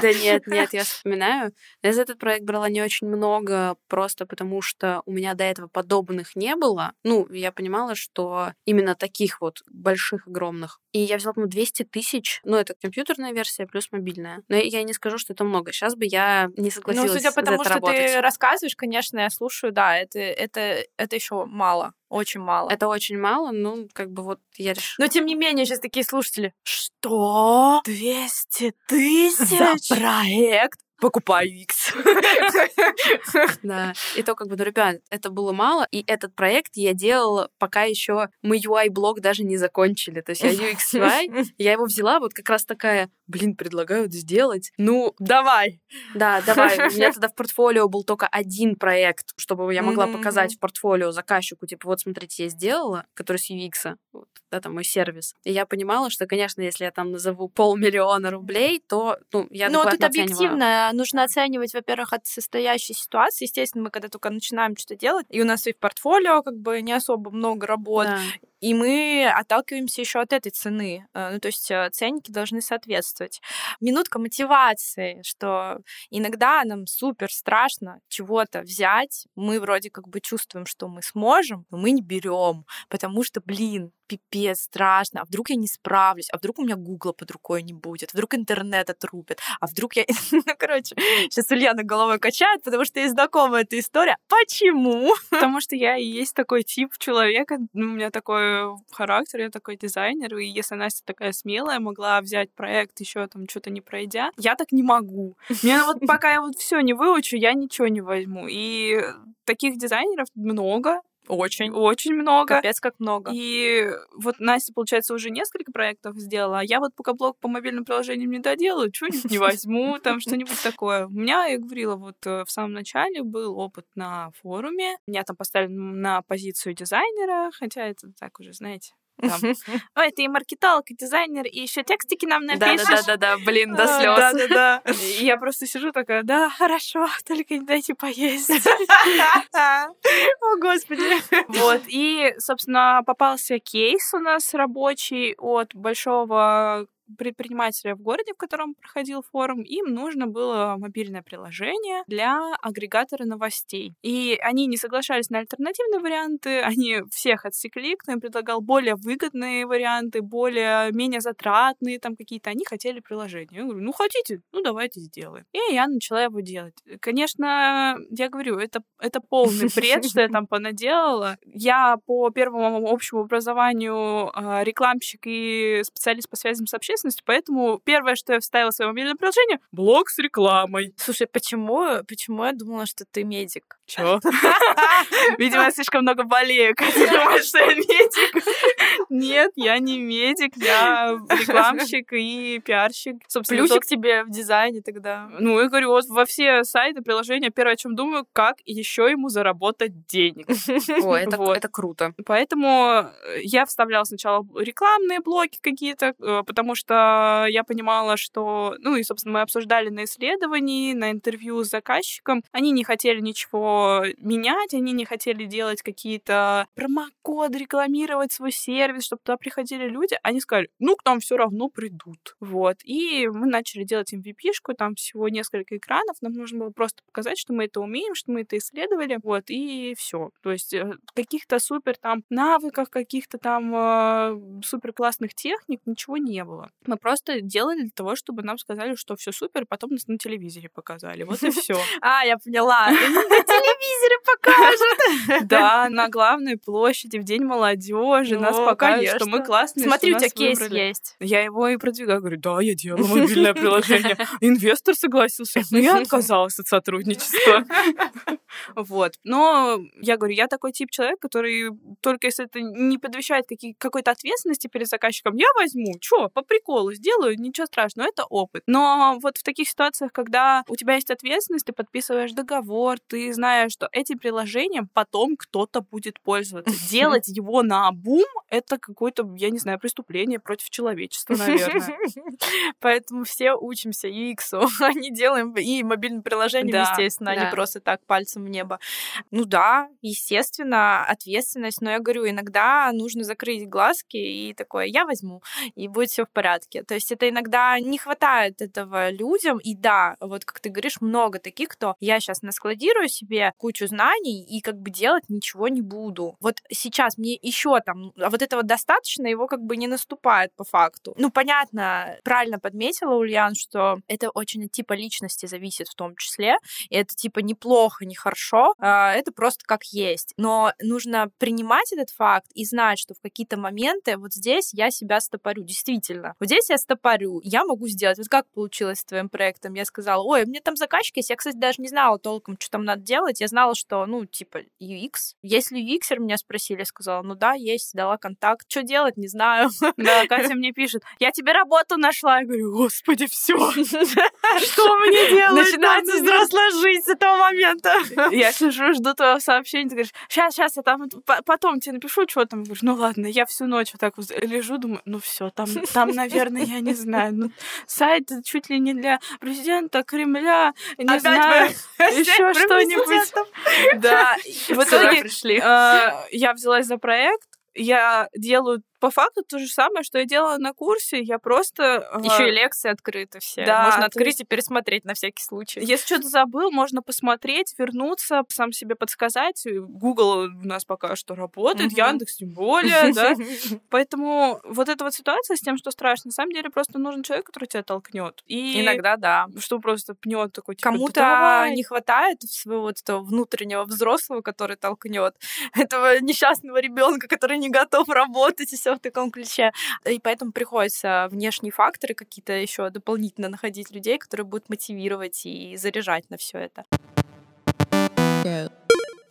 Да нет, нет, я вспоминаю. Я за этот проект брала не очень много, просто потому что у меня до этого подобных не было. Ну, я понимала, что именно таких вот больших, огромных. И я взяла, по-моему, 200 тысяч. Ну, это компьютерная версия плюс мобильная. Но я не скажу, что это много. Сейчас бы я не Ну, согласилась судя по тому, что работать. ты рассказываешь, конечно, я слушаю, да, это, это, это еще мало, очень мало. Это очень мало, ну, как бы вот я решила. Но тем не менее, сейчас такие слушатели. Что? 200 тысяч? За проект? Покупаю X. <laughs> Да. И то, как бы, ну, ребят, это было мало. И этот проект я делала, пока еще мы UI-блог даже не закончили. То есть я <laughs> UX UI, я его взяла, вот как раз такая, блин, предлагают сделать. Ну, Давай. да, давай. У меня <laughs> тогда в портфолио был только один проект, чтобы я могла показать в портфолио заказчику, типа, вот, смотрите, я сделала, который с UX, вот, да, там мой сервис. И я понимала, что, конечно, если я там назову полмиллиона рублей, то, ну, я Ну, тут адекватно оцениваю. объективно нужно оценивать, во-первых, от состоящей ситуации. Естественно, мы когда только начинаем что-то делать, и у нас и в портфолио как бы не особо много работ, Да. И мы отталкиваемся еще от этой цены. Э, Ну, то есть э, ценники должны соответствовать. Минутка мотивации, что иногда нам супер страшно чего-то взять. Мы вроде как бы чувствуем, что мы сможем, но мы не берем, потому что, блин, пипец, страшно, а вдруг я не справлюсь, а вдруг у меня гугла под рукой не будет, вдруг интернет отрубит, а вдруг я... <laughs> Ну, короче, сейчас Ульяна головой качает, потому что ей знакома эта история. Почему? <laughs> Потому что я и есть такой тип человека, ну, у меня такой характер, я такой дизайнер, и если Настя такая смелая, могла взять проект еще там что-то не пройдя, я так не могу. Мне вот <laughs> пока я вот все не выучу, я ничего не возьму. И таких дизайнеров много, Очень. очень много. Капец, как много. И вот Настя, получается, уже несколько проектов сделала, а я вот пока блог по мобильным приложениям не доделаю, что-нибудь не возьму, там что-нибудь такое. У меня, я говорила, вот э, в самом начале был опыт на форуме. Меня там поставили на позицию дизайнера, хотя это так уже, знаете, <laughs> ой, ты и маркетолог, и дизайнер, и еще текстики нам напишешь. Да-да-да, блин, до слез. <laughs> Да-да-да. Я просто сижу такая, да, хорошо, <laughs> только не дайте поесть. О, господи. Вот, и, собственно, попался кейс у нас рабочий от большого предпринимателя в городе, в котором проходил форум, им нужно было мобильное приложение для агрегатора новостей. И они не соглашались на альтернативные варианты, <laughs> они всех отсекли, кто им предлагал более выгодные варианты, более менее затратные там какие-то, они хотели приложение. Я говорю, ну хотите, ну давайте сделаем. И я начала его делать. Конечно, я говорю, это, это полный бред, что я там понаделала. Я по первому общему образованию а, рекламщик и специалист по связям с общественностью, ответственностью, поэтому первое, что я вставила в свое мобильное приложение, блок с рекламой. Слушай, почему, почему я думала, что ты медик? Чё? <laughs> Видимо, я слишком много болею, когда думаешь, что я медик. Нет, я не медик, я рекламщик и пиарщик. Собственно, Плюсик тот- тебе в дизайне тогда. Ну, я говорю, вот во все сайты, приложения, первое, о чем думаю, как еще ему заработать денег. <laughs> О, это, Вот. это круто. Поэтому э, я вставляла сначала рекламные блоки какие-то, э, потому что я понимала, что... Ну и, собственно, мы обсуждали на исследовании, на интервью с заказчиком. Они не хотели ничего менять, они не хотели делать какие-то промокоды, рекламировать свой сервис, чтобы туда приходили люди. Они сказали, ну, к нам все равно придут. Вот. И мы начали делать MVP-шку, там всего несколько экранов. Нам нужно было просто показать, что мы это умеем, что мы это исследовали. Вот, и все. То есть э, каких-то супер там навыков, каких-то там э, супер классных техник ничего не было. Мы просто делали для того, чтобы нам сказали, что все супер, потом нас на телевизоре показали. Вот и все. <laughs> А, я поняла. <laughs> Телевизоре покажут. <laughs> Да, на главной площади в День молодежи нас покажут, что мы классные. Смотри, у тебя нас кейс есть. Я его и продвигаю. Говорю, да, я делаю мобильное приложение. <laughs> Инвестор согласился, но я отказалась от сотрудничества. <laughs> Вот. Но я говорю, я такой тип человека, который только если это не подвещает какой-то ответственности перед заказчиком, я возьму, что, по приколу сделаю, ничего страшного, это опыт. Но вот в таких ситуациях, когда у тебя есть ответственность, ты подписываешь договор, ты знаешь, что этим приложением потом кто-то будет пользоваться. <laughs> Делать его на бум это какое-то, я не знаю, преступление против человечества, наверное. <laughs> Поэтому все учимся UX, <laughs> а не делаем и мобильным приложением, Да, естественно, а не просто так пальцем в небо. Ну да, естественно, ответственность, но я говорю, иногда нужно закрыть глазки и такое, я возьму, и будет все в порядке. То есть это иногда не хватает этого людям, и да, вот как ты говоришь, много таких, кто я сейчас наскладирую себе кучу знаний и как бы делать ничего не буду. Вот сейчас мне еще там, а вот этого достаточно, его как бы не наступает по факту. Ну, понятно, правильно подметила Ульян, что это очень от типа личности зависит в том числе, и это типа неплохо, не хорошо, а, это просто как есть. Но нужно принимать этот факт и знать, что в какие-то моменты вот здесь я себя стопорю, действительно. Вот здесь я стопорю, я могу сделать. Вот как получилось с твоим проектом? Я сказала, ой, мне там заказчик есть, я, кстати, даже не знала толком, что там надо делать, я знала, что, ну, типа, UX. Если UX меня спросили, я сказала, ну да, есть, дала контакт. Что делать, не знаю. <laughs> Да, Катя мне пишет, я тебе работу нашла. Я говорю, господи, все. <laughs> Что мне делать? Начинается Надо взрослая жизнь с этого момента. <laughs> Я сижу, жду твоего сообщения, ты говоришь, сейчас, сейчас, я там по- потом тебе напишу, что там. Я говорю, ну ладно, я всю ночь вот так вот лежу, думаю, ну все, там, там, наверное, я не знаю, ну, сайт чуть ли не для президента Кремля, не Опять знаю, вы еще что-нибудь. Президентов. Да, <laughs> в итоге пришли. э, я взялась за проект, я делаю по факту то же самое, что я делала на курсе, я просто... э, Еще и лекции открыты все. Да, Можно открыть есть- и пересмотреть на всякий случай. Если что-то забыл, можно посмотреть, вернуться, сам себе подсказать. Google у нас пока что работает, Мгм. Яндекс тем более, <laughs> да. Поэтому вот эта вот ситуация с тем, что страшно, на самом деле просто нужен человек, который тебя толкнет. И Иногда да. что просто пнет такой, типа, «Да Кому-то давай». не хватает своего вот этого внутреннего взрослого, который толкнет этого несчастного ребенка, который не готов работать и все в таком ключе. И поэтому приходится внешние факторы какие-то еще дополнительно находить людей, которые будут мотивировать и заряжать на все это. Go.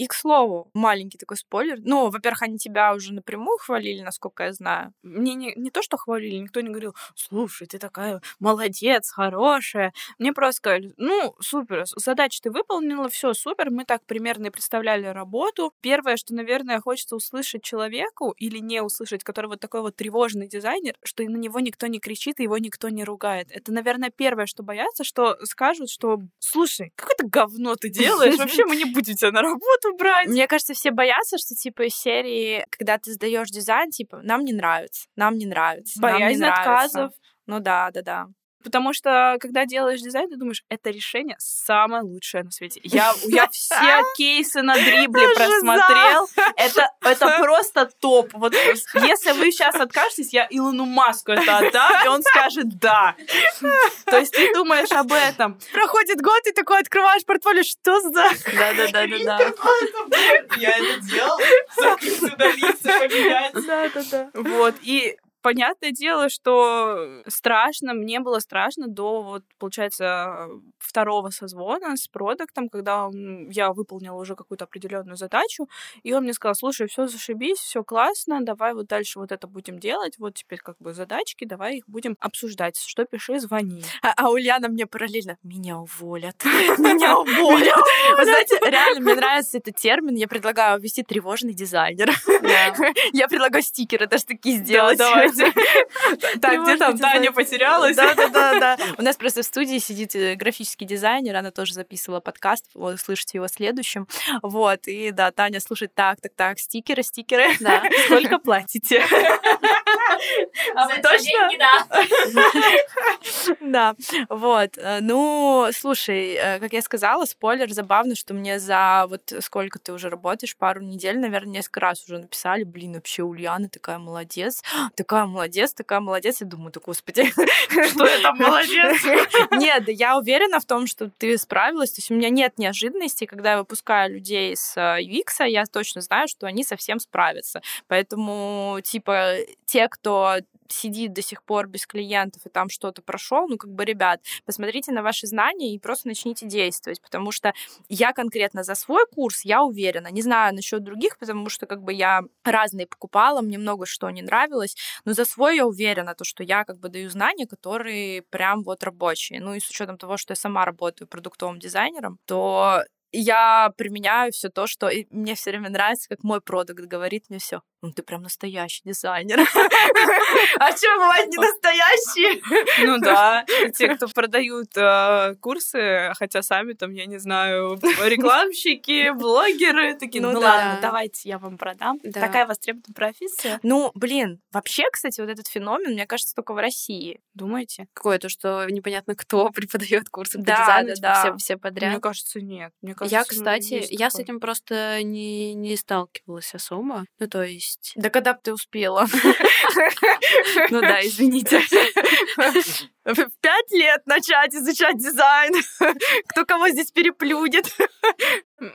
И, к слову, маленький такой спойлер. Ну, во-первых, они тебя уже напрямую хвалили, насколько я знаю. Мне не, не то, что хвалили, никто не говорил, слушай, ты такая молодец, хорошая. Мне просто сказали, ну, супер, задачу ты выполнила, все супер, мы так примерно и представляли работу. Первое, что, наверное, хочется услышать человеку или не услышать, который вот такой вот тревожный дизайнер, что на него никто не кричит, и его никто не ругает. Это, наверное, первое, что боятся, что скажут, что, слушай, какое-то говно ты делаешь, вообще мы не будем тебя на работу брать. Мне кажется, все боятся, что типа из серии, когда ты сдаешь дизайн, типа, нам не нравится, нам не нравится. нам не Боязнь нравится». отказов. Ну да, да, да. Потому что, когда делаешь дизайн, ты думаешь, это решение самое лучшее на свете. Я, я все <laughs> кейсы на дрибле просмотрел. Это, <laughs> это просто топ. Вот если вы сейчас откажетесь, я Илону Маску это отдам, и он скажет «да». То есть ты думаешь об этом. Проходит год, и такой открываешь портфолио, что за... Да-да-да-да-да. Я это делал. Поменять. Да-да-да. Вот. И понятное дело, что страшно, мне было страшно до, вот, получается, второго созвона с продуктом, когда я выполнила уже какую-то определенную задачу, и он мне сказал, слушай, все зашибись, все классно, давай вот дальше вот это будем делать, вот теперь как бы задачки, давай их будем обсуждать, что пиши, звони. А, а Ульяна мне параллельно, меня уволят, <laughs> меня <laughs> уволят. Вы знаете, <laughs> реально, мне нравится этот термин, я предлагаю ввести тревожный дизайнер. Я предлагаю стикеры даже такие сделать. Давайте. <laughs> Так, где там Таня потерялась? Да, да, да, да. У нас просто в студии сидит э, графический дизайнер, она тоже записывала подкаст, вы слышите его следующим. Вот, и да, Таня слушает так, так, так, стикеры, стикеры. Да. Сколько <laughs> платите? <laughs> <laughs> А вы точно? да. Да, вот. Э, ну, слушай, э, как я сказала, спойлер, забавно, что мне за вот сколько ты уже работаешь, пару недель, наверное, несколько раз уже написали, блин, вообще Ульяна такая молодец, <gasps> такая молодец, такая молодец. Я думаю, да господи. <laughs> Что я там молодец? <laughs> Нет, я уверена в том, что ты справилась. То есть у меня нет неожиданностей, когда я выпускаю людей с UX, я точно знаю, что они совсем справятся. Поэтому, типа, те, кто сидит до сих пор без клиентов и там что-то прошел, ну, как бы, ребят, посмотрите на ваши знания и просто начните действовать, потому что я конкретно за свой курс, я уверена, не знаю насчет других, потому что, как бы, я разные покупала, мне много что не нравилось, но за свой я уверена, то, что я, как бы, даю знания, которые прям вот рабочие. Ну, и с учетом того, что я сама работаю продуктовым дизайнером, то я применяю все то, что и мне все время нравится, как мой продукт говорит мне все. Ну, ты прям настоящий дизайнер. <laughs> А что, бывает не настоящие? Ну да, те, кто продают э, курсы, хотя сами там, я не знаю, рекламщики, <laughs> блогеры, такие, ну, ну ладно, давайте я вам продам. Такая востребованная профессия. Ну, блин, вообще, кстати, вот этот феномен, мне кажется, только в России. Думаете? Какое то, что непонятно, кто <laughs> преподает курсы по дизайну, типа все, все подряд. Мне кажется, нет. Я, кстати, я с этим просто не сталкивалась особо. Ну, то есть... Да когда бы ты успела? <laughs> Ну да, извините. <laughs> В пять лет начать изучать дизайн. <laughs> Кто кого здесь переплюнет.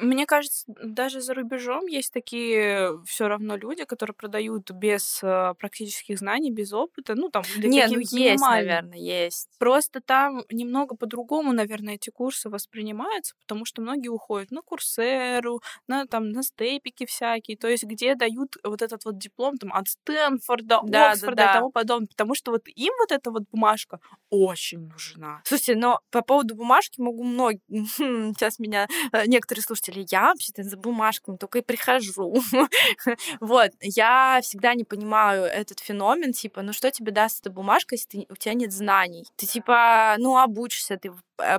Мне кажется, даже за рубежом есть такие все равно люди, которые продают без э, практических знаний, без опыта. Ну, там, Нет, ну есть, наверное, есть. Просто там немного по-другому, наверное, эти курсы воспринимаются, потому что многие уходят на курсеру, на, там, на степики всякие, то есть где дают вот этот вот диплом там, от Стэнфорда, да, Оксфорда да, да. и тому подобное, потому что вот им вот эта вот бумажка очень нужна. Слушайте, но по поводу бумажки могу многие... <laughs> Сейчас меня э, некоторые слушатели, я вообще-то за бумажками только и прихожу. <laughs> вот, я всегда не понимаю этот феномен, типа, ну что тебе даст эта бумажка, если у тебя нет знаний? Ты типа, ну, обучишься, ты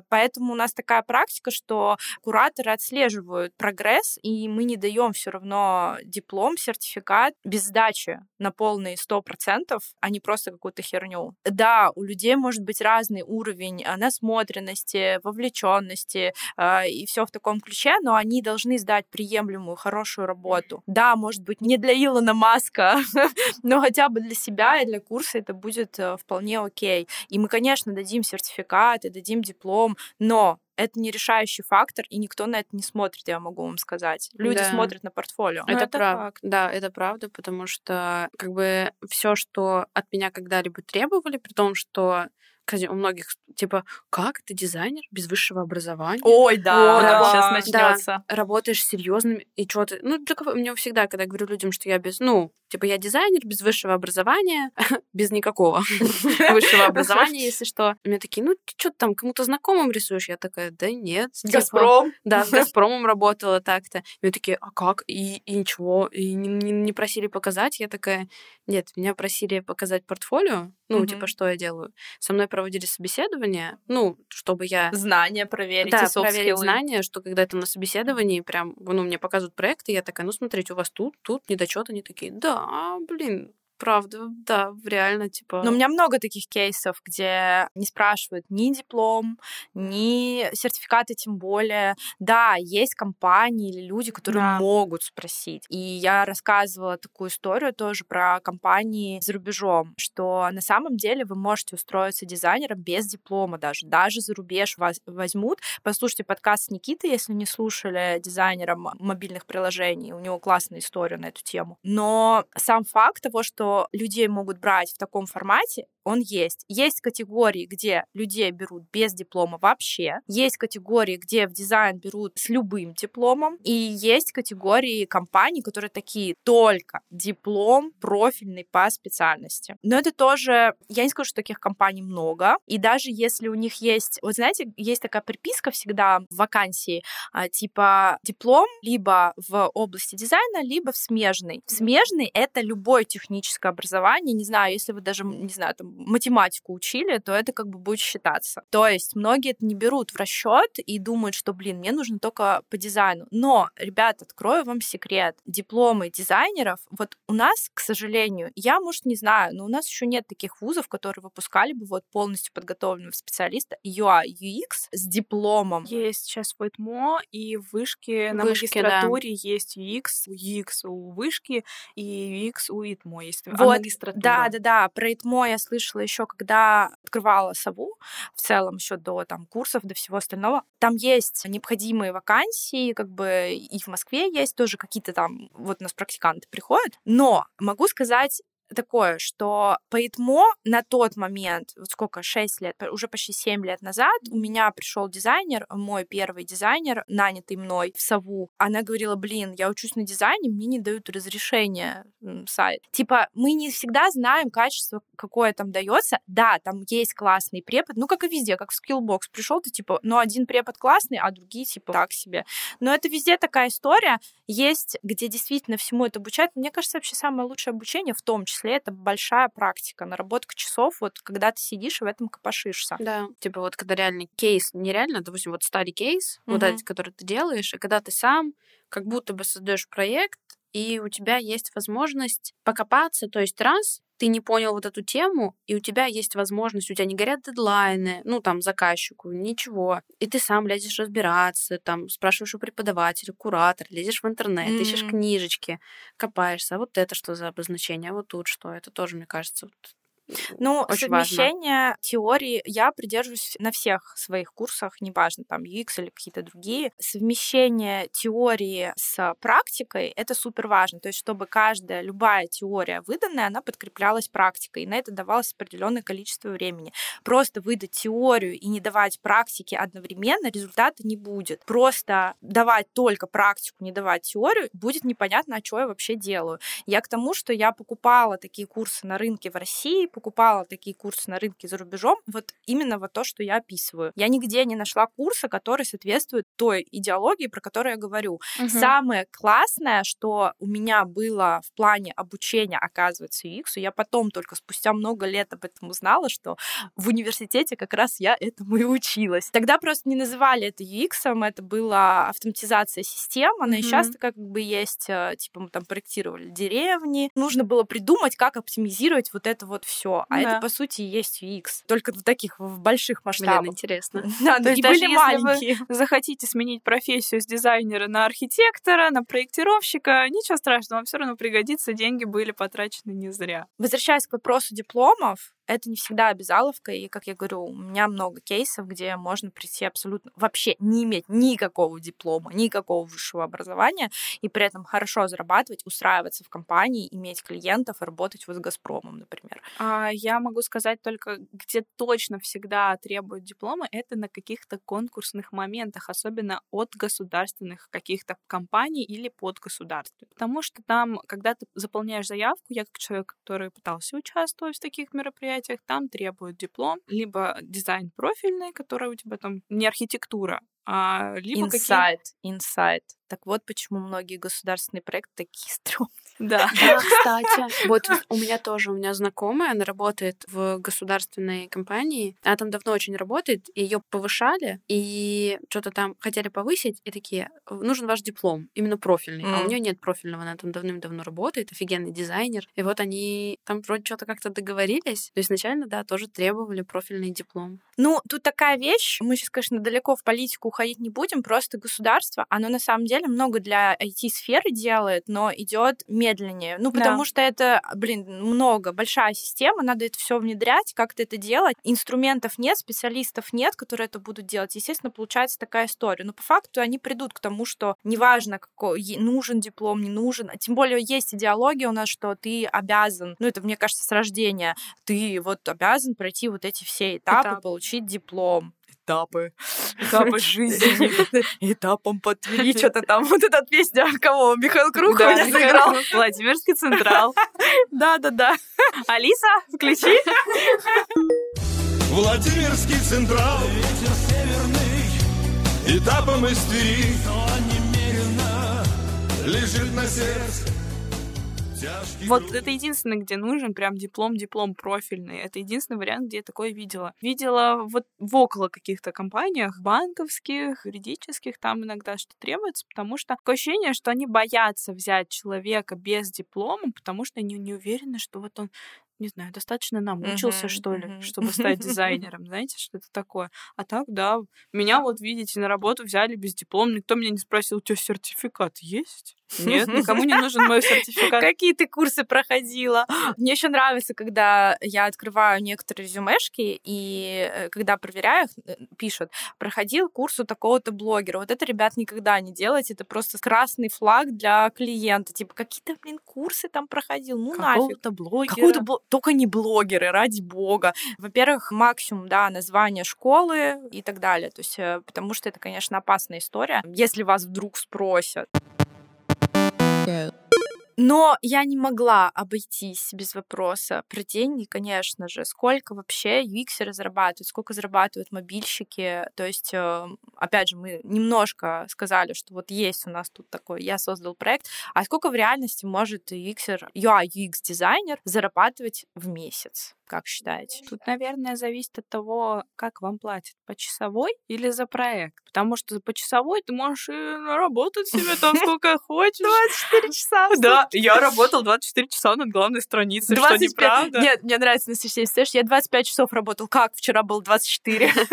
поэтому у нас такая практика, что кураторы отслеживают прогресс, и мы не даем все равно диплом, сертификат без сдачи на полные 100%, а не просто какую-то херню. Да, у людей может быть разный уровень э, насмотренности, вовлеченности э, и все в таком ключе, но они должны сдать приемлемую, хорошую работу. Да, может быть, не для Илона Маска, <laughs> но хотя бы для себя и для курса это будет э, вполне окей. И мы, конечно, дадим сертификат и дадим диплом, диплом, но это не решающий фактор, и никто на это не смотрит, я могу вам сказать. Люди да. смотрят на портфолио. Это, это правда. Факт. Да, это правда, потому что как бы все, что от меня когда-либо требовали, при том, что кстати, у многих типа, как ты дизайнер без высшего образования? Ой, да, О, да, да сейчас начнется. Да, работаешь серьезным и что ты. Ну, для кого мне всегда, когда говорю людям, что я без, ну, типа, я дизайнер без высшего образования, <laughs> без никакого <laughs> <laughs> высшего образования, если что. Мне такие, ну, ты что там кому-то знакомым рисуешь? Я такая, да нет. Типа, Газпром? Да, с Газпромом работала так-то. Мне такие, а как? И, и ничего? И не, не, не просили показать? Я такая, нет, меня просили показать портфолио, ну, типа, что я делаю. Со мной проводили собеседование, ну, чтобы я... Знания проверить, да, проверить знания, что когда это на собеседовании, прям, ну, мне показывают проекты, я такая, ну, смотрите, у вас тут, тут недочет, они такие, да, блин, Правда, да, реально, типа... Но у меня много таких кейсов, где не спрашивают ни диплом, ни сертификаты тем более. Да, есть компании или люди, которые да. могут спросить. И я рассказывала такую историю тоже про компании за рубежом, что на самом деле вы можете устроиться дизайнером без диплома даже. Даже за рубеж вас возьмут. Послушайте подкаст с Никитой, если не слушали дизайнером мобильных приложений. У него классная история на эту тему. Но сам факт того, что что людей могут брать в таком формате, он есть. Есть категории, где людей берут без диплома вообще. Есть категории, где в дизайн берут с любым дипломом. И есть категории компаний, которые такие только диплом профильный по специальности. Но это тоже, я не скажу, что таких компаний много. И даже если у них есть, вот знаете, есть такая приписка всегда в вакансии, а, типа диплом либо в области дизайна, либо в смежной. В смежной — это любое техническое образование. Не знаю, если вы даже, не знаю, там, математику учили, то это как бы будет считаться. То есть многие это не берут в расчет и думают, что, блин, мне нужно только по дизайну. Но, ребят, открою вам секрет. Дипломы дизайнеров, вот у нас, к сожалению, я, может, не знаю, но у нас еще нет таких вузов, которые выпускали бы вот полностью подготовленного специалиста UI, UX с дипломом. Есть сейчас в ИТМО и в вышке на Вышке, магистратуре есть UX, UX у вышки и UX у ИТМО есть. А Вот, магистратура? Да, да, да. Про ИТМО я слышала еще, когда открывала Сову, в целом еще до там курсов, до всего остального. Там есть необходимые вакансии, как бы и в Москве есть тоже какие-то там, вот у нас практиканты приходят. Но могу сказать, такое, что по ИТМО на тот момент, вот сколько, 6 лет, уже почти 7 лет назад, у меня пришел дизайнер, мой первый дизайнер, нанятый мной в Сову. Она говорила, блин, я учусь на дизайне, мне не дают разрешение сайт. Типа, мы не всегда знаем качество, какое там дается. Да, там есть классный препод, ну, как и везде, как в Skillbox. Пришел ты, типа, ну, один препод классный, а другие, типа, так себе. Но это везде такая история. Есть, где действительно всему это обучают. Мне кажется, вообще самое лучшее обучение в том числе это большая практика, наработка часов, вот когда ты сидишь и в этом копошишься. Да. Типа вот когда реальный кейс, нереально, допустим, вот старый кейс, вот Мгм. этот, который ты делаешь, и когда ты сам как будто бы создаешь проект, и у тебя есть возможность покопаться, то есть раз ты не понял вот эту тему, и у тебя есть возможность, у тебя не горят дедлайны, ну, там, заказчику, ничего. И ты сам лезешь разбираться, там, спрашиваешь у преподавателя, куратора, лезешь в интернет, ищешь Мгм. книжечки, копаешься. А вот это что за обозначение, а вот тут что? Это тоже, мне кажется, вот Ну, Очень важно. совмещение теории я придерживаюсь на всех своих курсах, неважно, там UX или какие-то другие. Совмещение теории с практикой — это супер важно. То есть, чтобы каждая, любая теория выданная, она подкреплялась практикой. И на это давалось определенное количество времени. Просто выдать теорию и не давать практики одновременно результата не будет. Просто давать только практику, не давать теорию, будет непонятно, а что я вообще делаю. Я к тому, что я покупала такие курсы на рынке в России, покупала такие курсы на рынке за рубежом, вот именно вот то, что я описываю. Я нигде не нашла курса, который соответствует той идеологии, про которую я говорю. Самое классное, что у меня было в плане обучения, оказывается, UX, я потом только спустя много лет об этом узнала, что в университете как раз я этому и училась. Тогда просто не называли это UX, это была автоматизация систем, она и Мгм. сейчас как бы есть, э, типа мы там проектировали деревни, нужно было придумать, как оптимизировать вот это вот все, а Да. это по сути есть UX, только в таких в больших Блин, масштабах. интересно. <laughs> Да, то И есть даже были маленькие. <laughs> захотите сменить профессию с дизайнера на архитектора, на проектировщика, ничего страшного, вам все равно пригодится, деньги были потрачены не зря. Возвращаясь к вопросу дипломов, это не всегда обязаловка, и, как я говорю, у меня много кейсов, где можно прийти абсолютно вообще не иметь никакого диплома, никакого высшего образования, и при этом хорошо зарабатывать, устраиваться в компании, иметь клиентов работать вот с Газпромом, например. А я могу сказать только, где точно всегда требуют дипломы, это на каких-то конкурсных моментах, особенно от государственных каких-то компаний или под государство. Потому что там, когда ты заполняешь заявку, я как человек, который пытался участвовать в таких мероприятиях, там требуют диплом, либо дизайн профильный, который у тебя там не архитектура, а либо какие Инсайт, инсайт. Так вот, почему многие государственные проекты такие <laughs> стрёмные. Да. <laughs> Да, кстати. <laughs> Вот у меня тоже, у меня знакомая, она работает в государственной компании. Она там давно очень работает, ее повышали, и что-то там хотели повысить, и такие, нужен ваш диплом, именно профильный. А у нее нет профильного, она там давным-давно работает, офигенный дизайнер. И вот они там вроде что-то как-то договорились. То изначально, да, тоже требовали профильный диплом. Ну, тут такая вещь, мы сейчас, конечно, далеко в политику уходить не будем, просто государство, оно на самом деле много для IT-сферы делает, но идет медленнее. Ну, Да. потому что это, блин, много, большая система, надо это все внедрять, как-то это делать. Инструментов нет, специалистов нет, которые это будут делать. Естественно, получается такая история. Но по факту они придут к тому, что неважно, какой нужен диплом, не нужен. Тем более есть идеология у нас, что ты обязан, ну, это, мне кажется, с рождения, ты вот обязан пройти вот эти все этапы, Этапы. получить диплом. Этапы. Этапы жизни. <laughs> Этапом по Твери. Что-то там. Вот эта песня кого? Михаил Круг Да, меня сыграл. Владимирский Централ. <laughs> Да-да-да. Алиса, включи. Владимирский Централ Ветер северный Этапом из Твери Но немерено Лежит на сердце Вот это единственное, где нужен прям диплом, диплом профильный. Это единственный вариант, где я такое видела. Видела вот в около каких-то компаниях, банковских, юридических, там иногда что требуется, потому что такое ощущение, что они боятся взять человека без диплома, потому что они не уверены, что вот он не знаю, достаточно намучился, Мгм, что ли, мгм. чтобы стать дизайнером, знаете, что это такое. А так, да, меня вот, видите, на работу взяли без диплома, никто меня не спросил, у тебя сертификат есть? Нет, никому не нужен мой сертификат. Какие ты курсы проходила? <gasps> Мне еще нравится, когда я открываю некоторые резюмешки, и э, когда проверяю их, э, пишут, проходил курс у такого-то блогера. Вот это, ребят, никогда не делайте. Это просто красный флаг для клиента. Типа, какие-то, блин, курсы там проходил. Ну, нафиг. Какого-то блогера. Какого-то бл- только не блогеры, ради бога. Во-первых, максимум, да, название школы и так далее. То есть, э, потому что это, конечно, опасная история. Если вас вдруг спросят. Go. Но я не могла обойтись без вопроса про деньги, конечно же. Сколько вообще UX зарабатывают, сколько зарабатывают мобильщики. То есть, э, опять же, мы немножко сказали, что вот есть у нас тут такой, я создал проект, а сколько в реальности может UX, UI, UX дизайнер зарабатывать в месяц? Как считаете? Тут, наверное, зависит от того, как вам платят, по часовой или за проект. Потому что по часовой ты можешь и наработать себе там <laughs> сколько хочешь. 24 часа. Да, я <laughs> работал 24 часа над главной страницей, что 25... неправда. Нет, мне нравится на Сечение Стэш. Я 25 часов работал. Как? Вчера было 24. <laughs>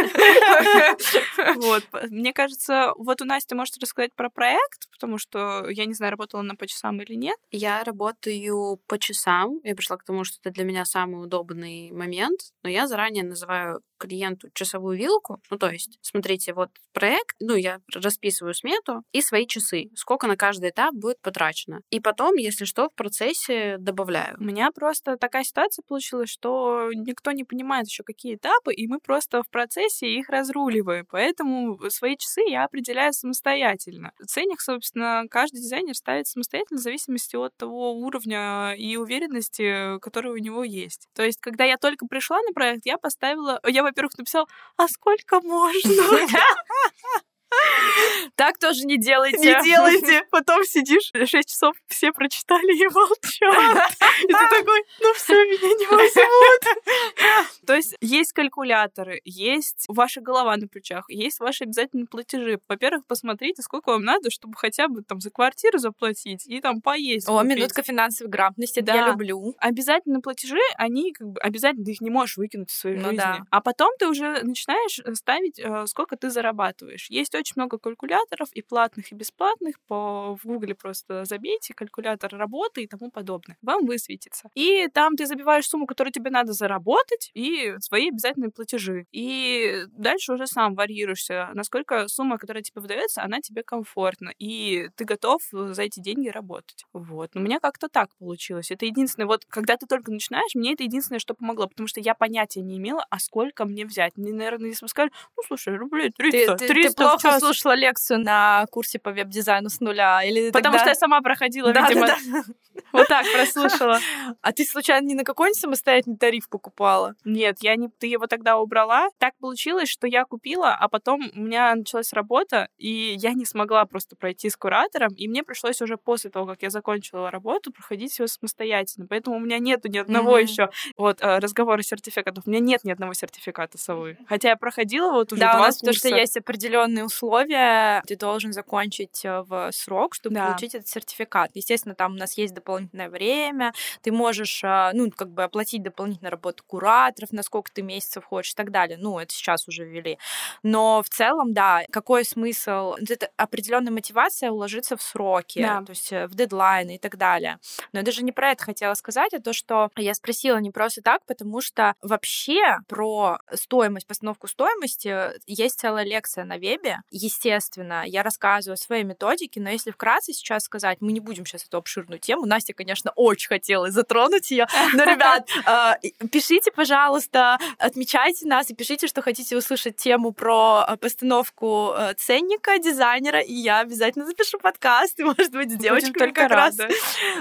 Вот. Мне кажется, вот у Насти может рассказать про проект, потому что я не знаю, работала она по часам или нет. Я работаю по часам. Я пришла к тому, что это для меня самый удобный момент. Но я заранее называю клиенту часовую вилку. Ну, то есть, смотрите, вот проект, ну, я расписываю смету и свои часы, сколько на каждый этап будет потрачено. И потом, если что, в процессе добавляю. У меня просто такая ситуация получилась, что никто не понимает еще какие этапы, и мы просто в процессе их разруливаем. Поэтому свои часы я определяю самостоятельно. Ценник, собственно, каждый дизайнер ставит самостоятельно в зависимости от того уровня и уверенности, который у него есть. То есть, когда я только пришла на проект, я поставила... Я, во-первых, написала, а сколько можно? <laughs> <laughs> Так тоже не делайте. Не делайте. Потом сидишь, 6 часов все прочитали и молчат. И ты такой, ну все, меня не возьмут. <laughs> То есть есть калькуляторы, есть ваша голова на плечах, есть ваши обязательные платежи. Во-первых, посмотрите, сколько вам надо, чтобы хотя бы там за квартиру заплатить и там поесть. О, купить. минутка финансовой грамотности, Да. я люблю. Обязательно платежи, они как бы обязательно, ты их не можешь выкинуть из своей Ну жизни. да. А потом ты уже начинаешь э, ставить, э, сколько ты зарабатываешь. Есть очень много калькуляторов и платных, и бесплатных. По, в Гугле просто забейте калькулятор работы и тому подобное. Вам высветится. И там ты забиваешь сумму, которую тебе надо заработать, и свои обязательные платежи. И дальше уже сам варьируешься, насколько сумма, которая тебе выдается, она тебе комфортна. И ты готов за эти деньги работать. Вот. Но у меня как-то так получилось. Это единственное, вот когда ты только начинаешь, мне это единственное, что помогло, потому что я понятия не имела, а сколько мне взять. Мне, наверное, если бы сказали, ну, слушай, рублей 300, Ты, ты- 300 ты плохо час. слушала лекцию на курсе по веб-дизайну с нуля? Или Потому тогда- что я сама проходила, Да, видимо, да, да. Вот так прослушала. А ты случайно не на какой-нибудь самостоятельный тариф покупала? Нет, я не, ты его тогда убрала. Так получилось, что я купила, а потом у меня началась работа, и я не смогла просто пройти с куратором, и мне пришлось уже после того, как я закончила работу, проходить все самостоятельно. Поэтому у меня нету ни одного еще вот э, разговора сертификатов. У меня нет ни одного сертификата совы. Хотя я проходила вот уже да, у два нас потому что курса. есть определенные условия. Ты должен закончить э, в срок, чтобы Да. получить этот сертификат. Естественно, там у нас есть дополнительные дополнительное время, ты можешь, а, ну, как бы оплатить дополнительную работу кураторов, на сколько ты месяцев хочешь и так далее. Ну, это сейчас уже ввели. Но в целом, да, какой смысл? Это определенная мотивация уложиться в сроки, Да. то есть э, в дедлайны и так далее. Но я даже не про это хотела сказать, а то, что я спросила не просто так, потому что вообще про стоимость, постановку стоимости есть целая лекция на вебе. Естественно, я рассказываю о своей методике, но если вкратце сейчас сказать, мы не будем сейчас эту обширную тему. Настя, конечно, очень хотела затронуть ее, <laughs> но, ребят, э, пишите, пожалуйста, отмечайте нас и пишите, что хотите услышать тему про э, постановку э, ценника дизайнера, и я обязательно запишу подкаст, и, <laughs> может быть, с девочками только как раз.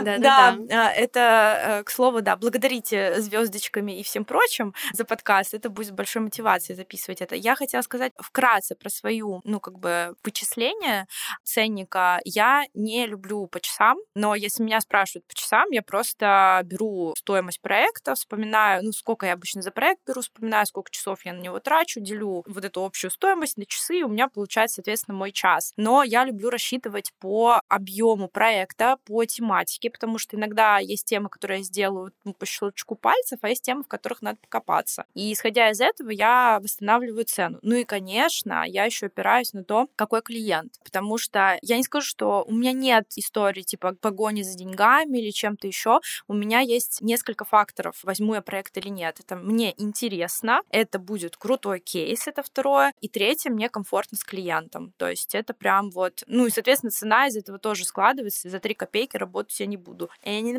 Да, э, это, к слову, да, благодарите звездочками и всем прочим за подкаст. Это будет большой мотивацией записывать это. Я хотела сказать вкратце про свою, ну, как бы, вычисление ценника. Я не люблю по часам, но если меня спрашивают по часам, я просто беру стоимость проекта, вспоминаю, ну, сколько я обычно за проект беру, вспоминаю, сколько часов я на него трачу, делю вот эту общую стоимость на часы, и у меня получается, соответственно, мой час. Но я люблю рассчитывать по объему проекта, по тематике, потому что иногда есть темы, которые я сделаю ну, по щелчку пальцев, а есть темы, в которых надо покопаться. И исходя из этого, я восстанавливаю цену. Ну и, конечно, я еще опираюсь на то, какой клиент. Потому что я не скажу, что у меня нет истории типа погони за деньгами или чем-то еще. У меня есть несколько факторов, возьму я проект или нет. Это мне интересно, это будет крутой кейс, это второе. И третье, мне комфортно с клиентом. То есть это прям вот... Ну и, соответственно, цена из этого тоже складывается. За три копейки работать я не буду. Я не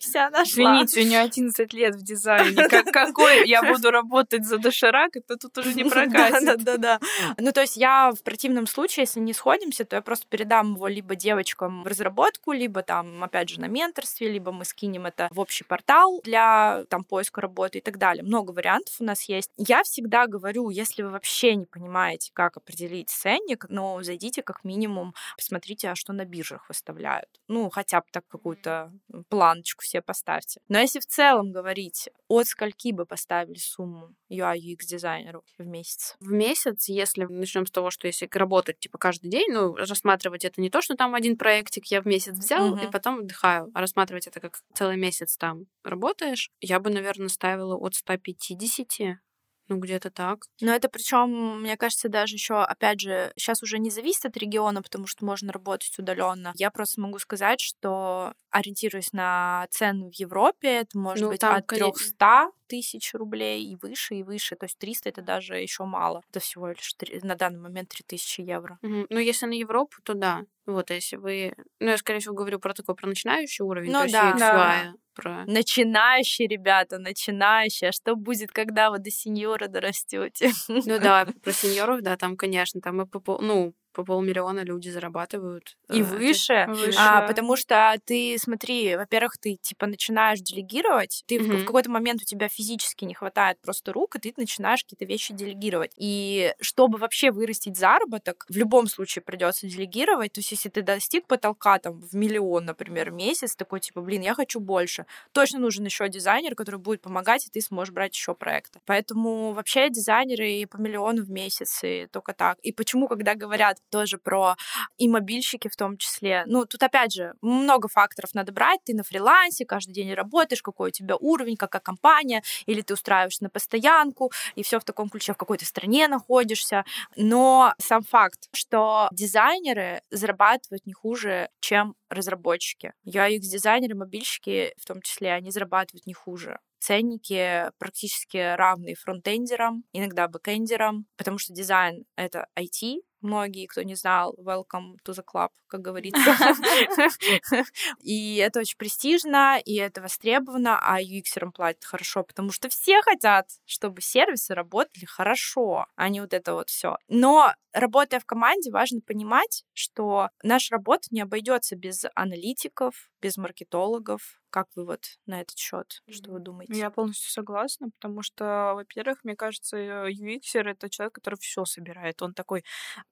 себя нашла. Извините, у нее 11 лет в дизайне. Как, <laughs> какой я буду работать за доширак, это тут уже не <laughs> прокатит. Да, да, да. Ну, то есть я в противном случае, если не сходимся, то я просто передам его либо девочкам в разработку, либо там, опять же, на менторстве, либо мы скинем это в общий портал для там поиска работы и так далее. Много вариантов у нас есть. Я всегда говорю, если вы вообще не понимаете, как определить ценник, ну, зайдите как минимум, посмотрите, а что на биржах выставляют. Ну, хотя бы так какую-то планочку себе поставьте. Но если в целом говорить, от скольки бы поставили сумму UI UX дизайнеру в месяц? В месяц, если начнем с того, что если работать типа каждый день, ну, рассматривать это не то, что там один проектик я в месяц взял и Мгм. потом отдыхаю, рассматривать это как целый месяц там работаешь, я бы, наверное, ставила от 150, ну, где-то так. Но это причем, мне кажется, даже еще, опять же, сейчас уже не зависит от региона, потому что можно работать удаленно. Я просто могу сказать, что ориентируясь на цены в Европе, это может Ну, быть от конечно. 300 тысяч рублей и выше, и выше. То есть 300 это даже еще мало. Это всего лишь три- на данный момент 3000 евро. Мгм. Ну, если на Европу, то да. Вот, а если вы... Ну, я, скорее всего, говорю про такой, про начинающий уровень, Ну то есть да. Да. Про... Начинающие ребята, начинающие. А что будет, когда вы до сеньора дорастете? Ну да, <laughs> про сеньоров, да, там, конечно, там и по, пол- ну, по полмиллиона люди зарабатывают. И э, выше. Выше. А, потому что ты, смотри, во-первых, ты типа начинаешь делегировать, ты в- в, Мгм. какой-то момент у тебя физически не хватает просто рук, и ты начинаешь какие-то вещи делегировать. И чтобы вообще вырастить заработок, в любом случае придется делегировать. То есть, если ты достиг потолка там в миллион, например, в месяц, такой типа, блин, я хочу больше. Точно нужен еще дизайнер, который будет помогать, и ты сможешь брать еще проекты. Поэтому вообще дизайнеры и по миллиону в месяц, и только так. И почему, когда говорят тоже про и мобильщики в том числе. Ну, тут опять же много факторов надо брать. Ты на фрилансе, каждый день работаешь, какой у тебя уровень, какая компания, или ты устраиваешься на постоянку, и все в таком ключе, в какой-то стране находишься. Но сам факт, что дизайнеры зарабатывают не хуже, чем разработчики. UX-дизайнеры, мобильщики в том числе, они зарабатывают не хуже ценники практически равны фронтендерам, иногда бэкендерам, потому что дизайн — это IT, многие, кто не знал, welcome to the club, как говорится. <laughs> <laughs> И это очень престижно, и это востребовано, а UX платят хорошо, потому что все хотят, чтобы сервисы работали хорошо, а не вот это вот все. Но работая в команде, важно понимать, что наша работа не обойдется без аналитиков, без маркетологов. Как вы вот на этот счет, что вы думаете? Я полностью согласна, потому что, во-первых, мне кажется, UX это человек, который все собирает. Он такой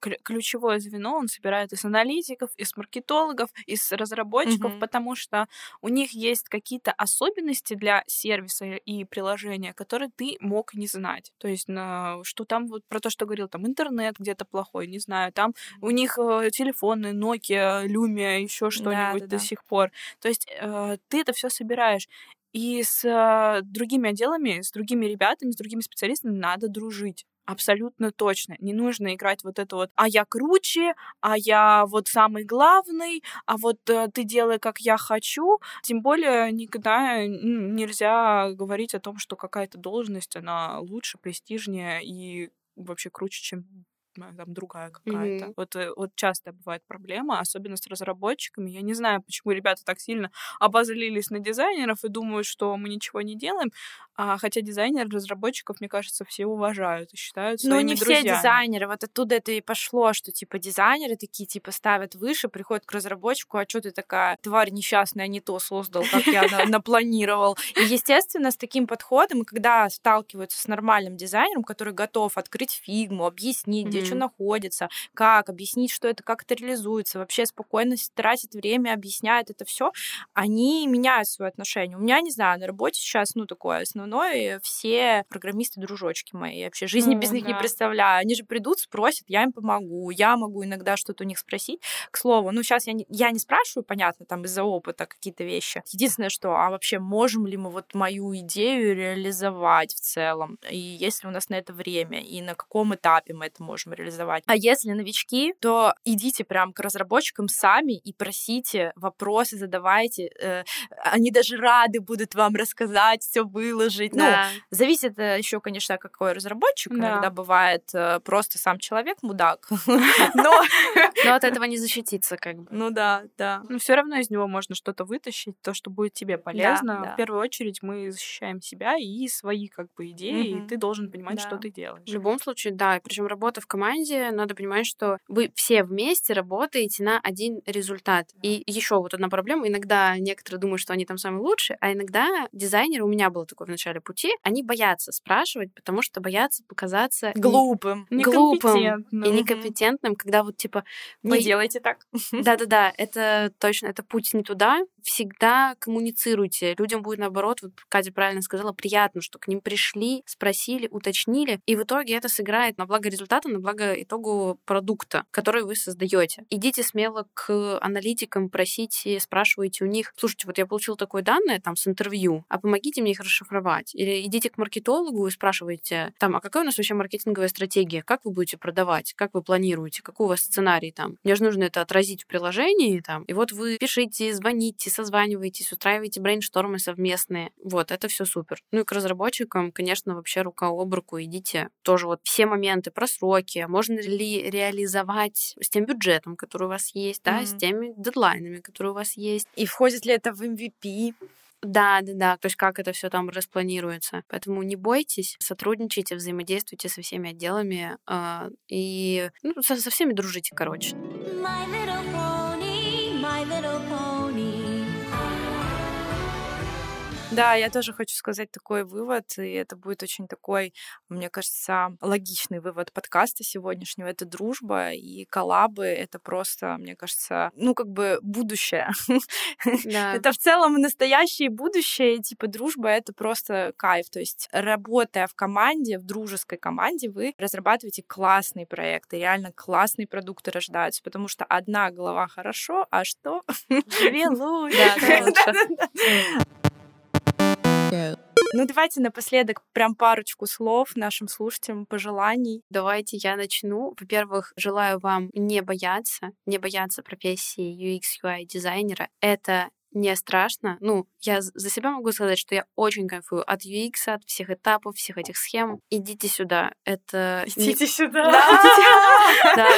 ключевое звено он собирает из аналитиков, из маркетологов, из разработчиков, Мгм. потому что у них есть какие-то особенности для сервиса и приложения, которые ты мог не знать. То есть, на, что там вот про то, что говорил, там интернет где-то плохой, не знаю, там у них э, телефоны, Nokia, Lumia, еще что-нибудь да-да. до сих пор. То есть э, ты это все собираешь. И с э, другими отделами, с другими ребятами, с другими специалистами надо дружить. Абсолютно точно. Не нужно играть вот это вот «а я круче», «а я вот самый главный», «а вот э, ты делай, как я хочу». Тем более никогда нельзя говорить о том, что какая-то должность, она лучше, престижнее и вообще круче, чем там другая какая-то. Мгм. Вот, э, вот часто бывает проблема, особенно с разработчиками. Я не знаю, почему ребята так сильно обозлились на дизайнеров и думают, что мы ничего не делаем. А, хотя дизайнеров, разработчиков, мне кажется, все уважают и считают Ну, своими не все друзьями. дизайнеры. Вот оттуда это и пошло, что, типа, дизайнеры такие, типа, ставят выше, приходят к разработчику, а что ты такая тварь несчастная, не то создал, как я на- напланировал. И, естественно, с таким подходом, когда сталкиваются с нормальным дизайнером, который готов открыть фигму, объяснить, где что находится, как, объяснить, что это, как это реализуется, вообще спокойно тратит время, объясняет это все, они меняют свое отношение. У меня, не знаю, на работе сейчас, ну, такое основное, все программисты-дружочки мои. Я вообще жизни без них не представляю. Они же придут, спросят, я им помогу. Я могу иногда что-то у них спросить. К слову, ну, сейчас я не, я не спрашиваю, понятно, там из-за опыта какие-то вещи. Единственное, что, а вообще можем ли мы вот мою идею реализовать в целом? И есть ли у нас на это время? И на каком этапе мы это можем реализовать? А если новички, то идите прям к разработчикам сами и просите, вопросы задавайте. Э, Они даже рады будут вам рассказать, все выложить. Ну, Да. Зависит еще, конечно, какой разработчик. Да. Иногда бывает э, просто сам человек мудак. <laughs> Но, <laughs> Но от этого не защититься, как бы. ну да, да. Но все равно из него можно что-то вытащить, то, что будет тебе полезно. да. В первую очередь мы защищаем себя и свои как бы идеи, Мгм. и ты должен понимать, Да. что ты делаешь. В любом случае, да. Причем работа в команде, надо понимать, что вы все вместе работаете на один результат. И еще вот одна проблема. Иногда некоторые думают, что они там самые лучшие, а иногда дизайнеры, у меня было такое в начале пути, они боятся спрашивать, потому что боятся показаться не- Глупым. глупым Некомпетентным. и некомпетентным, когда вот типа Не вы- делайте так. Да-да-да, это точно, это путь не туда. Всегда коммуницируйте. Людям будет, наоборот, вот Катя правильно сказала, приятно, что к ним пришли, спросили, уточнили, и в итоге это сыграет на благо результата, на благо итогу продукта, который вы создаете. Идите смело к аналитикам, просите, спрашивайте у них, слушайте, вот я получил такое данное там с интервью, а помогите мне их расшифровать. Или идите к маркетологу и спрашивайте, там, а какая у нас вообще маркетинговая стратегия, как вы будете продавать, как вы планируете, какой у вас сценарий там. Мне же нужно это отразить в приложении там. И вот вы пишите, звоните, созваниваетесь, устраиваете брейнштормы совместные. Вот, это все супер. Ну и к разработчикам, конечно, вообще рука об руку идите. Тоже вот все моменты про сроки, а можно ли реализовать с тем бюджетом, который у вас есть, да, с Мгм. теми дедлайнами, которые у вас есть. И входит ли это в MVP? Да, да, да. То есть как это все там распланируется. Поэтому не бойтесь, сотрудничайте, взаимодействуйте со всеми отделами а, и ну, со, со всеми дружите, короче. My Да, я тоже хочу сказать такой вывод, и это будет очень такой, мне кажется, логичный вывод подкаста сегодняшнего. Это дружба и коллабы, это просто, мне кажется, ну, как бы будущее. <laughs> Да. Это в целом настоящее и будущее, и, типа дружба — это просто кайф. То есть работая в команде, в дружеской команде, вы разрабатываете классные проекты, реально классные продукты рождаются, потому что одна голова хорошо, а что? Две <laughs> лучше. <laughs> Go. Ну, давайте напоследок прям парочку слов нашим слушателям, пожеланий. Давайте я начну. Во-первых, желаю вам не бояться, не бояться профессии UX, UI дизайнера. Это не страшно. Ну, я за себя могу сказать, что я очень кайфую от UX, от всех этапов, всех этих схем. Идите сюда. Это... не- сюда. <laughs> Да,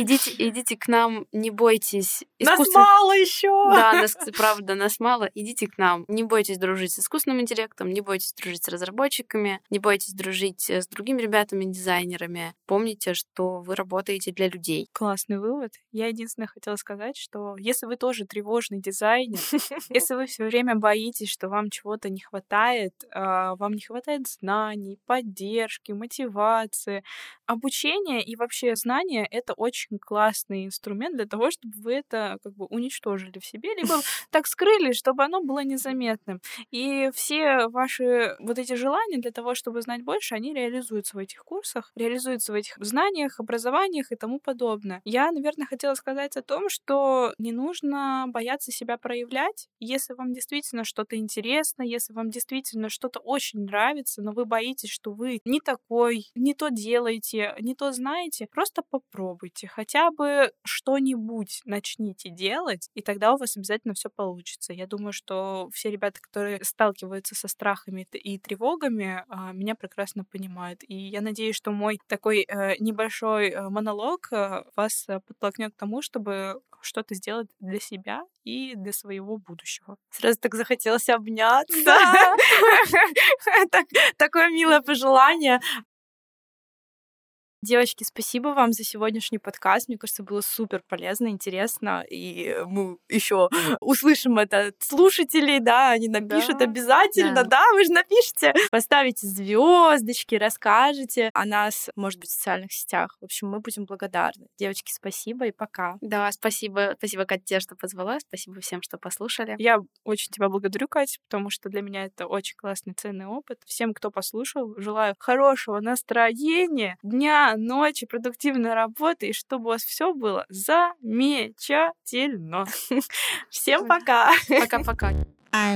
идите, идите к нам, не бойтесь Нас искусствен- мало еще. Да, нас, правда, нас мало. Идите к нам. Не бойтесь дружить с искусственным интеллектом, не бойтесь дружить с разработчиками, не бойтесь дружить э, с другими ребятами, дизайнерами. Помните, что вы работаете для людей. Классный вывод. Я единственное хотела сказать, что если вы тоже тревожный дизайнер, <laughs> если вы все время боитесь, что вам чего-то не хватает, а, вам не хватает знаний, поддержки, мотивации, обучения и вообще знания — это очень классный инструмент для того, чтобы вы это как бы уничтожили в себе, либо <laughs> так скрыли, чтобы оно было незаметным. И все ваши вот эти желания для того, чтобы знать больше, они реализуются в этих курсах, реализуются в этих знаниях, образованиях и тому подобное. Я, наверное, хотела сказать о том, что не нужно бояться себя проявлять, если вам действительно что-то интересно, если вам действительно что-то очень нравится, но вы боитесь, что вы не такой, не то делаете, не то знаете, просто попробуйте. Хотя бы что-нибудь начните делать, и тогда у вас обязательно все получится. Я думаю, что все ребята, которые сталкиваются со страхами и тревогами, а, меня прекрасно понимают. И я надеюсь, что мой такой э, небольшой э, монолог э, вас подтолкнет к тому, чтобы что-то сделать для себя и для своего будущего. Сразу так захотелось обняться. <laughs> Такое милое пожелание. Девочки, спасибо вам за сегодняшний подкаст. Мне кажется, было супер полезно, интересно. И мы еще услышим это от слушателей, да, они напишут Да, обязательно, да. да, вы же напишите. Поставите звездочки, расскажете о нас, может быть, в социальных сетях. В общем, мы будем благодарны. Девочки, спасибо и пока. Да, спасибо. Спасибо, Катя, тебе, что позвала. Спасибо всем, что послушали. Я очень тебя благодарю, Катя, потому что для меня это очень классный, ценный опыт. Всем, кто послушал, желаю хорошего настроения, дня, ночи, продуктивной работы, и чтобы у вас все было замечательно. <laughs> Всем пока. Пока-пока. А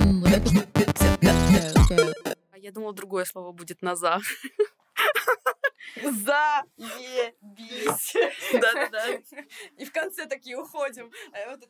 Я думала, другое слово будет «наза». <laughs> Заебись. Да-да-да. <laughs> И в конце такие уходим. А я вот.